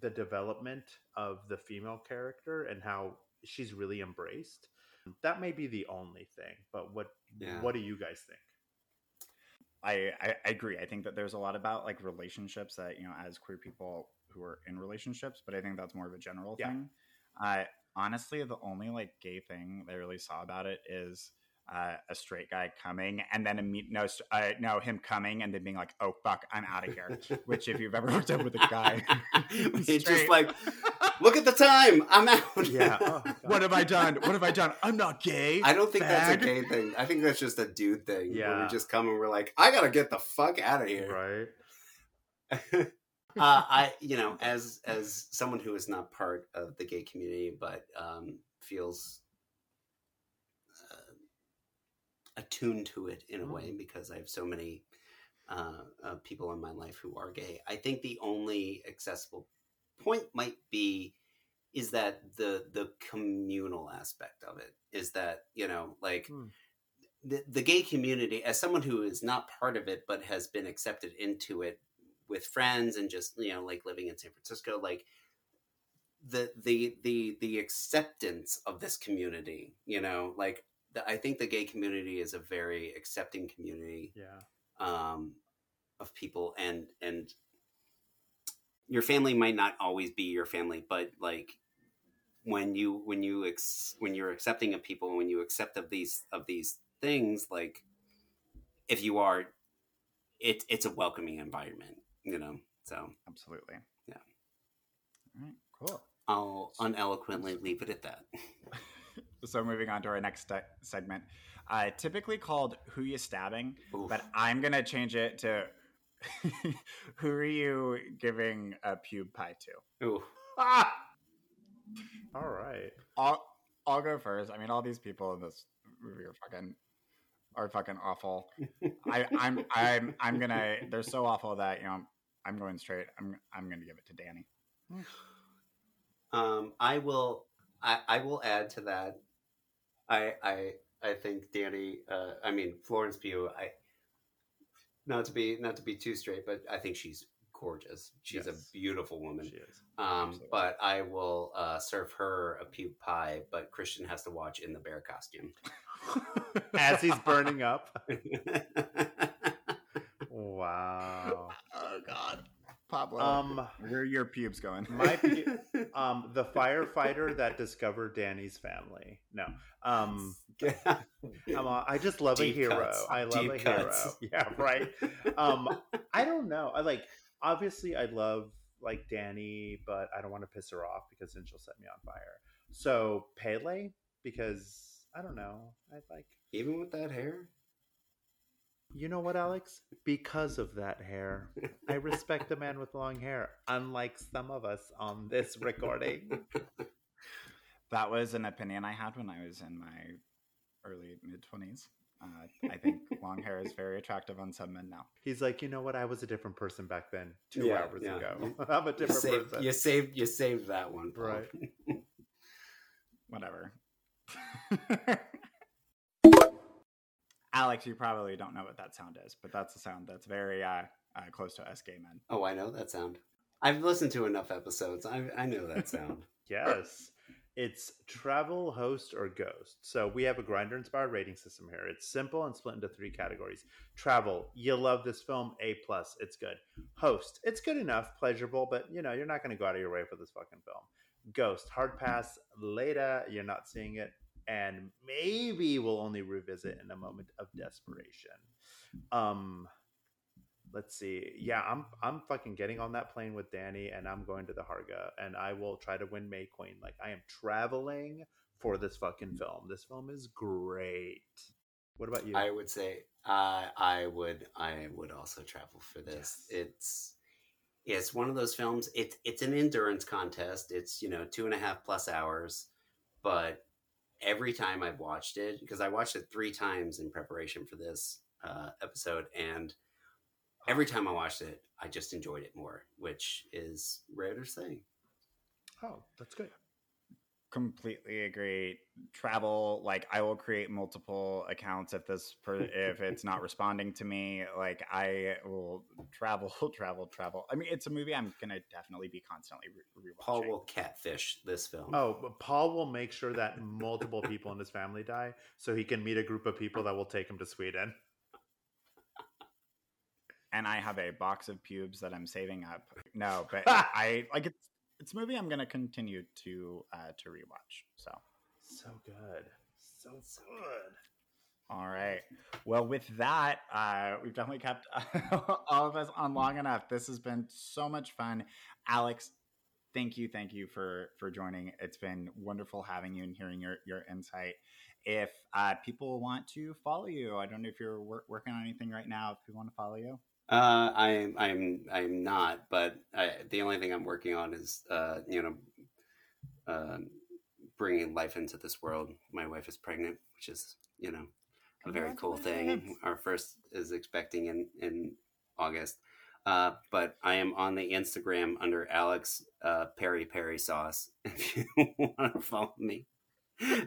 the development of the female character and how she's really embraced. Mm-hmm. That may be the only thing, but what Yeah. what do you guys think? I, I agree. I think that there's a lot about like relationships that you know as queer people who are in relationships, but I think that's more of a general Yeah. thing. I honestly, the only like gay thing that I really saw about it is uh, a straight guy coming and then a meet no uh, no him coming and then being like, oh fuck, I'm out of here. Which if you've ever worked up with a guy, it's just like, look at the time. I'm out. Yeah. Oh, what have I done? What have I done? I'm not gay. I don't think that's a gay thing. I think that's just a dude thing. Yeah. we just come and we're like, I gotta get the fuck out of here. Right. uh, I, you know, as as someone who is not part of the gay community, but um, feels uh, attuned to it in a Mm. way because I have so many uh, uh, people in my life who are gay. I think the only accessible point might be is that the the communal aspect of it is that you know like Hmm. the, the gay community as someone who is not part of it but has been accepted into it with friends and just you know like living in san francisco like the the the the acceptance of this community you know like the, i think the gay community is a very accepting community Yeah. um, of people and and your family might not always be your family but like when you when you ex, when you're accepting of people when you accept of these of these things like if you are it it's a welcoming environment you know so Absolutely. Yeah. All right. Cool. i'll uneloquently leave it at that So moving on to our next se- segment, uh, typically called "Who You Stabbing," Oof. but I'm gonna change it to "Who Are You Giving a Pube Pie to?" Ooh. Ah! All right. I'll I'll go first. I mean, all these people in this movie are fucking are fucking awful. I, I'm I'm I'm gonna. They're so awful that you know I'm going straight. I'm I'm gonna give it to Danny. Um, I will. I, I will add to that. I I I think Danny. Uh, I mean Florence Pugh. I not to be not to be too straight, but I think she's gorgeous. She's Yes. a beautiful woman. She is. Um, but I will uh, serve her a pew pie. But Christian has to watch in the bear costume. As he's burning up. Wow. God, Pablo. Um, where are your pubes going? my pu- um, the firefighter that discovered Danny's family. No. Um, I'm a, I just love Deep a hero. cuts. I love Deep a cuts. hero. Yeah, right. Um, I don't know. I like obviously I love like Danny, but I don't want to piss her off because then she'll set me on fire. So Pelle, because I don't know. I like Even with that hair. You know what, Alex? Because of that hair, I respect a man with long hair, unlike some of us on this recording. That was an opinion I had when I was in my early mid twenties. Uh, I think long hair is very attractive on some men now. He's like, you know what? I was a different person back then, two Yeah, hours yeah. ago. I'm a You different saved, person. you saved you saved that one, Paul. Right. Whatever. Alex, you probably don't know what that sound is, but that's a sound that's very uh, uh, close to us gay men. Oh, I know that sound. I've listened to enough episodes. I I know that sound. Yes. It's travel, host, or ghost. So we have a Grindr inspired rating system here. It's simple and split into three categories. Travel, you love this film, A plus, it's good. Host, it's good enough, pleasurable, but you know, you're not gonna go out of your way for this fucking film. Ghost, hard pass, later, you're not seeing it, and maybe we'll only revisit in a moment of desperation. Um let's see. Yeah, I'm I'm fucking getting on that plane with Danny and I'm going to the Harga and I will try to win May Queen. Like I am traveling for this fucking film. This film is great. What about you? I would say I I would I would also travel for this. Yes. It's it's one of those films. It's it's an endurance contest. It's you know two and a half plus hours, but every time I've watched it because I watched it three times in preparation for this uh, episode, and every time I watched it, I just enjoyed it more, which is rare to say. oh, that's good. Completely agree. Travel, like I will create multiple accounts if this per, if it's not responding to me. Like I will travel, travel, travel. I mean, it's a movie I'm gonna definitely be constantly re- rewatching. Paul will catfish this film. Oh, but Paul will make sure that multiple people in his family die so he can meet a group of people that will take him to Sweden. and I have a box of pubes that I'm saving up. No, but I like it's it's a movie I'm gonna continue to uh to rewatch. So So good. So good. all right. Well, with that, uh we've definitely kept all of us on long enough. This has been so much fun. Alex, thank you, thank you for for joining. It's been wonderful having you and hearing your your insight. If uh, people want to follow you, I don't know if you're wor- working on anything right now. If people want to follow you, Uh, I'm I'm I'm not, but I, the only thing I'm working on is uh, you know, uh, bringing life into this world. My wife is pregnant, which is you know a very cool thing. Our first is expecting in in August. Uh, but I am on the Instagram under Alex uh, Peri Peri Sauce. If you want to follow me,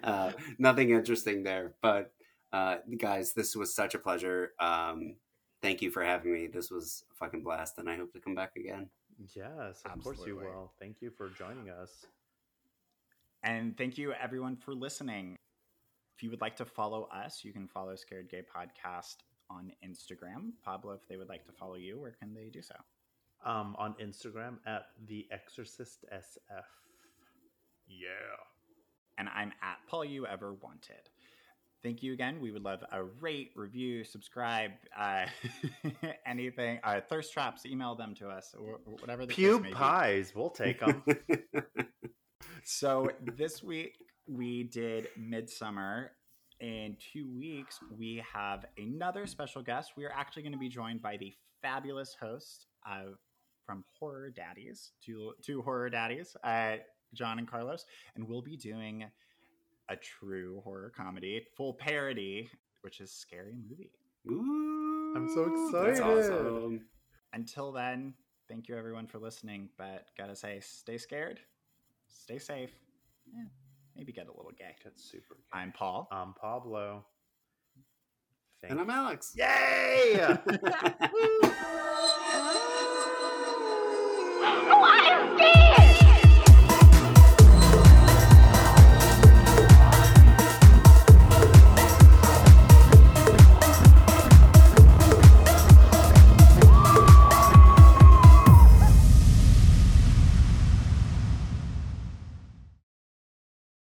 uh, nothing interesting there. But uh, guys, this was such a pleasure. Um, thank you for having me. This was a fucking blast, and I hope to come back again. Yes, of course you will. Thank you for joining us. And thank you, everyone, for listening. If you would like to follow us, you can follow Scared Gay Podcast on Instagram. Pablo, if they would like to follow you, where can they do so? Um, on Instagram at the Exorcist SF. Yeah. And I'm at Paul You Ever Wanted. Thank you again. We would love a rate, review, subscribe, uh, anything. Uh, thirst traps, email them to us, or, or whatever the case Pew may be. pies, we'll take them. So this week we did Midsommar. In two weeks, we have another special guest. We are actually going to be joined by the fabulous host uh, from Horror Daddies, two, two Horror Daddies, uh, John and Carlos, and we'll be doing a true horror comedy, full parody, which is Scary Movie. Ooh, I'm so that's excited. awesome. Until then, thank you everyone for listening, but gotta say, stay scared, stay safe, yeah, maybe get a little gay. That's super. Good. I'm Paul. I'm Pablo. Thank And I'm Alex. Yay! What is this?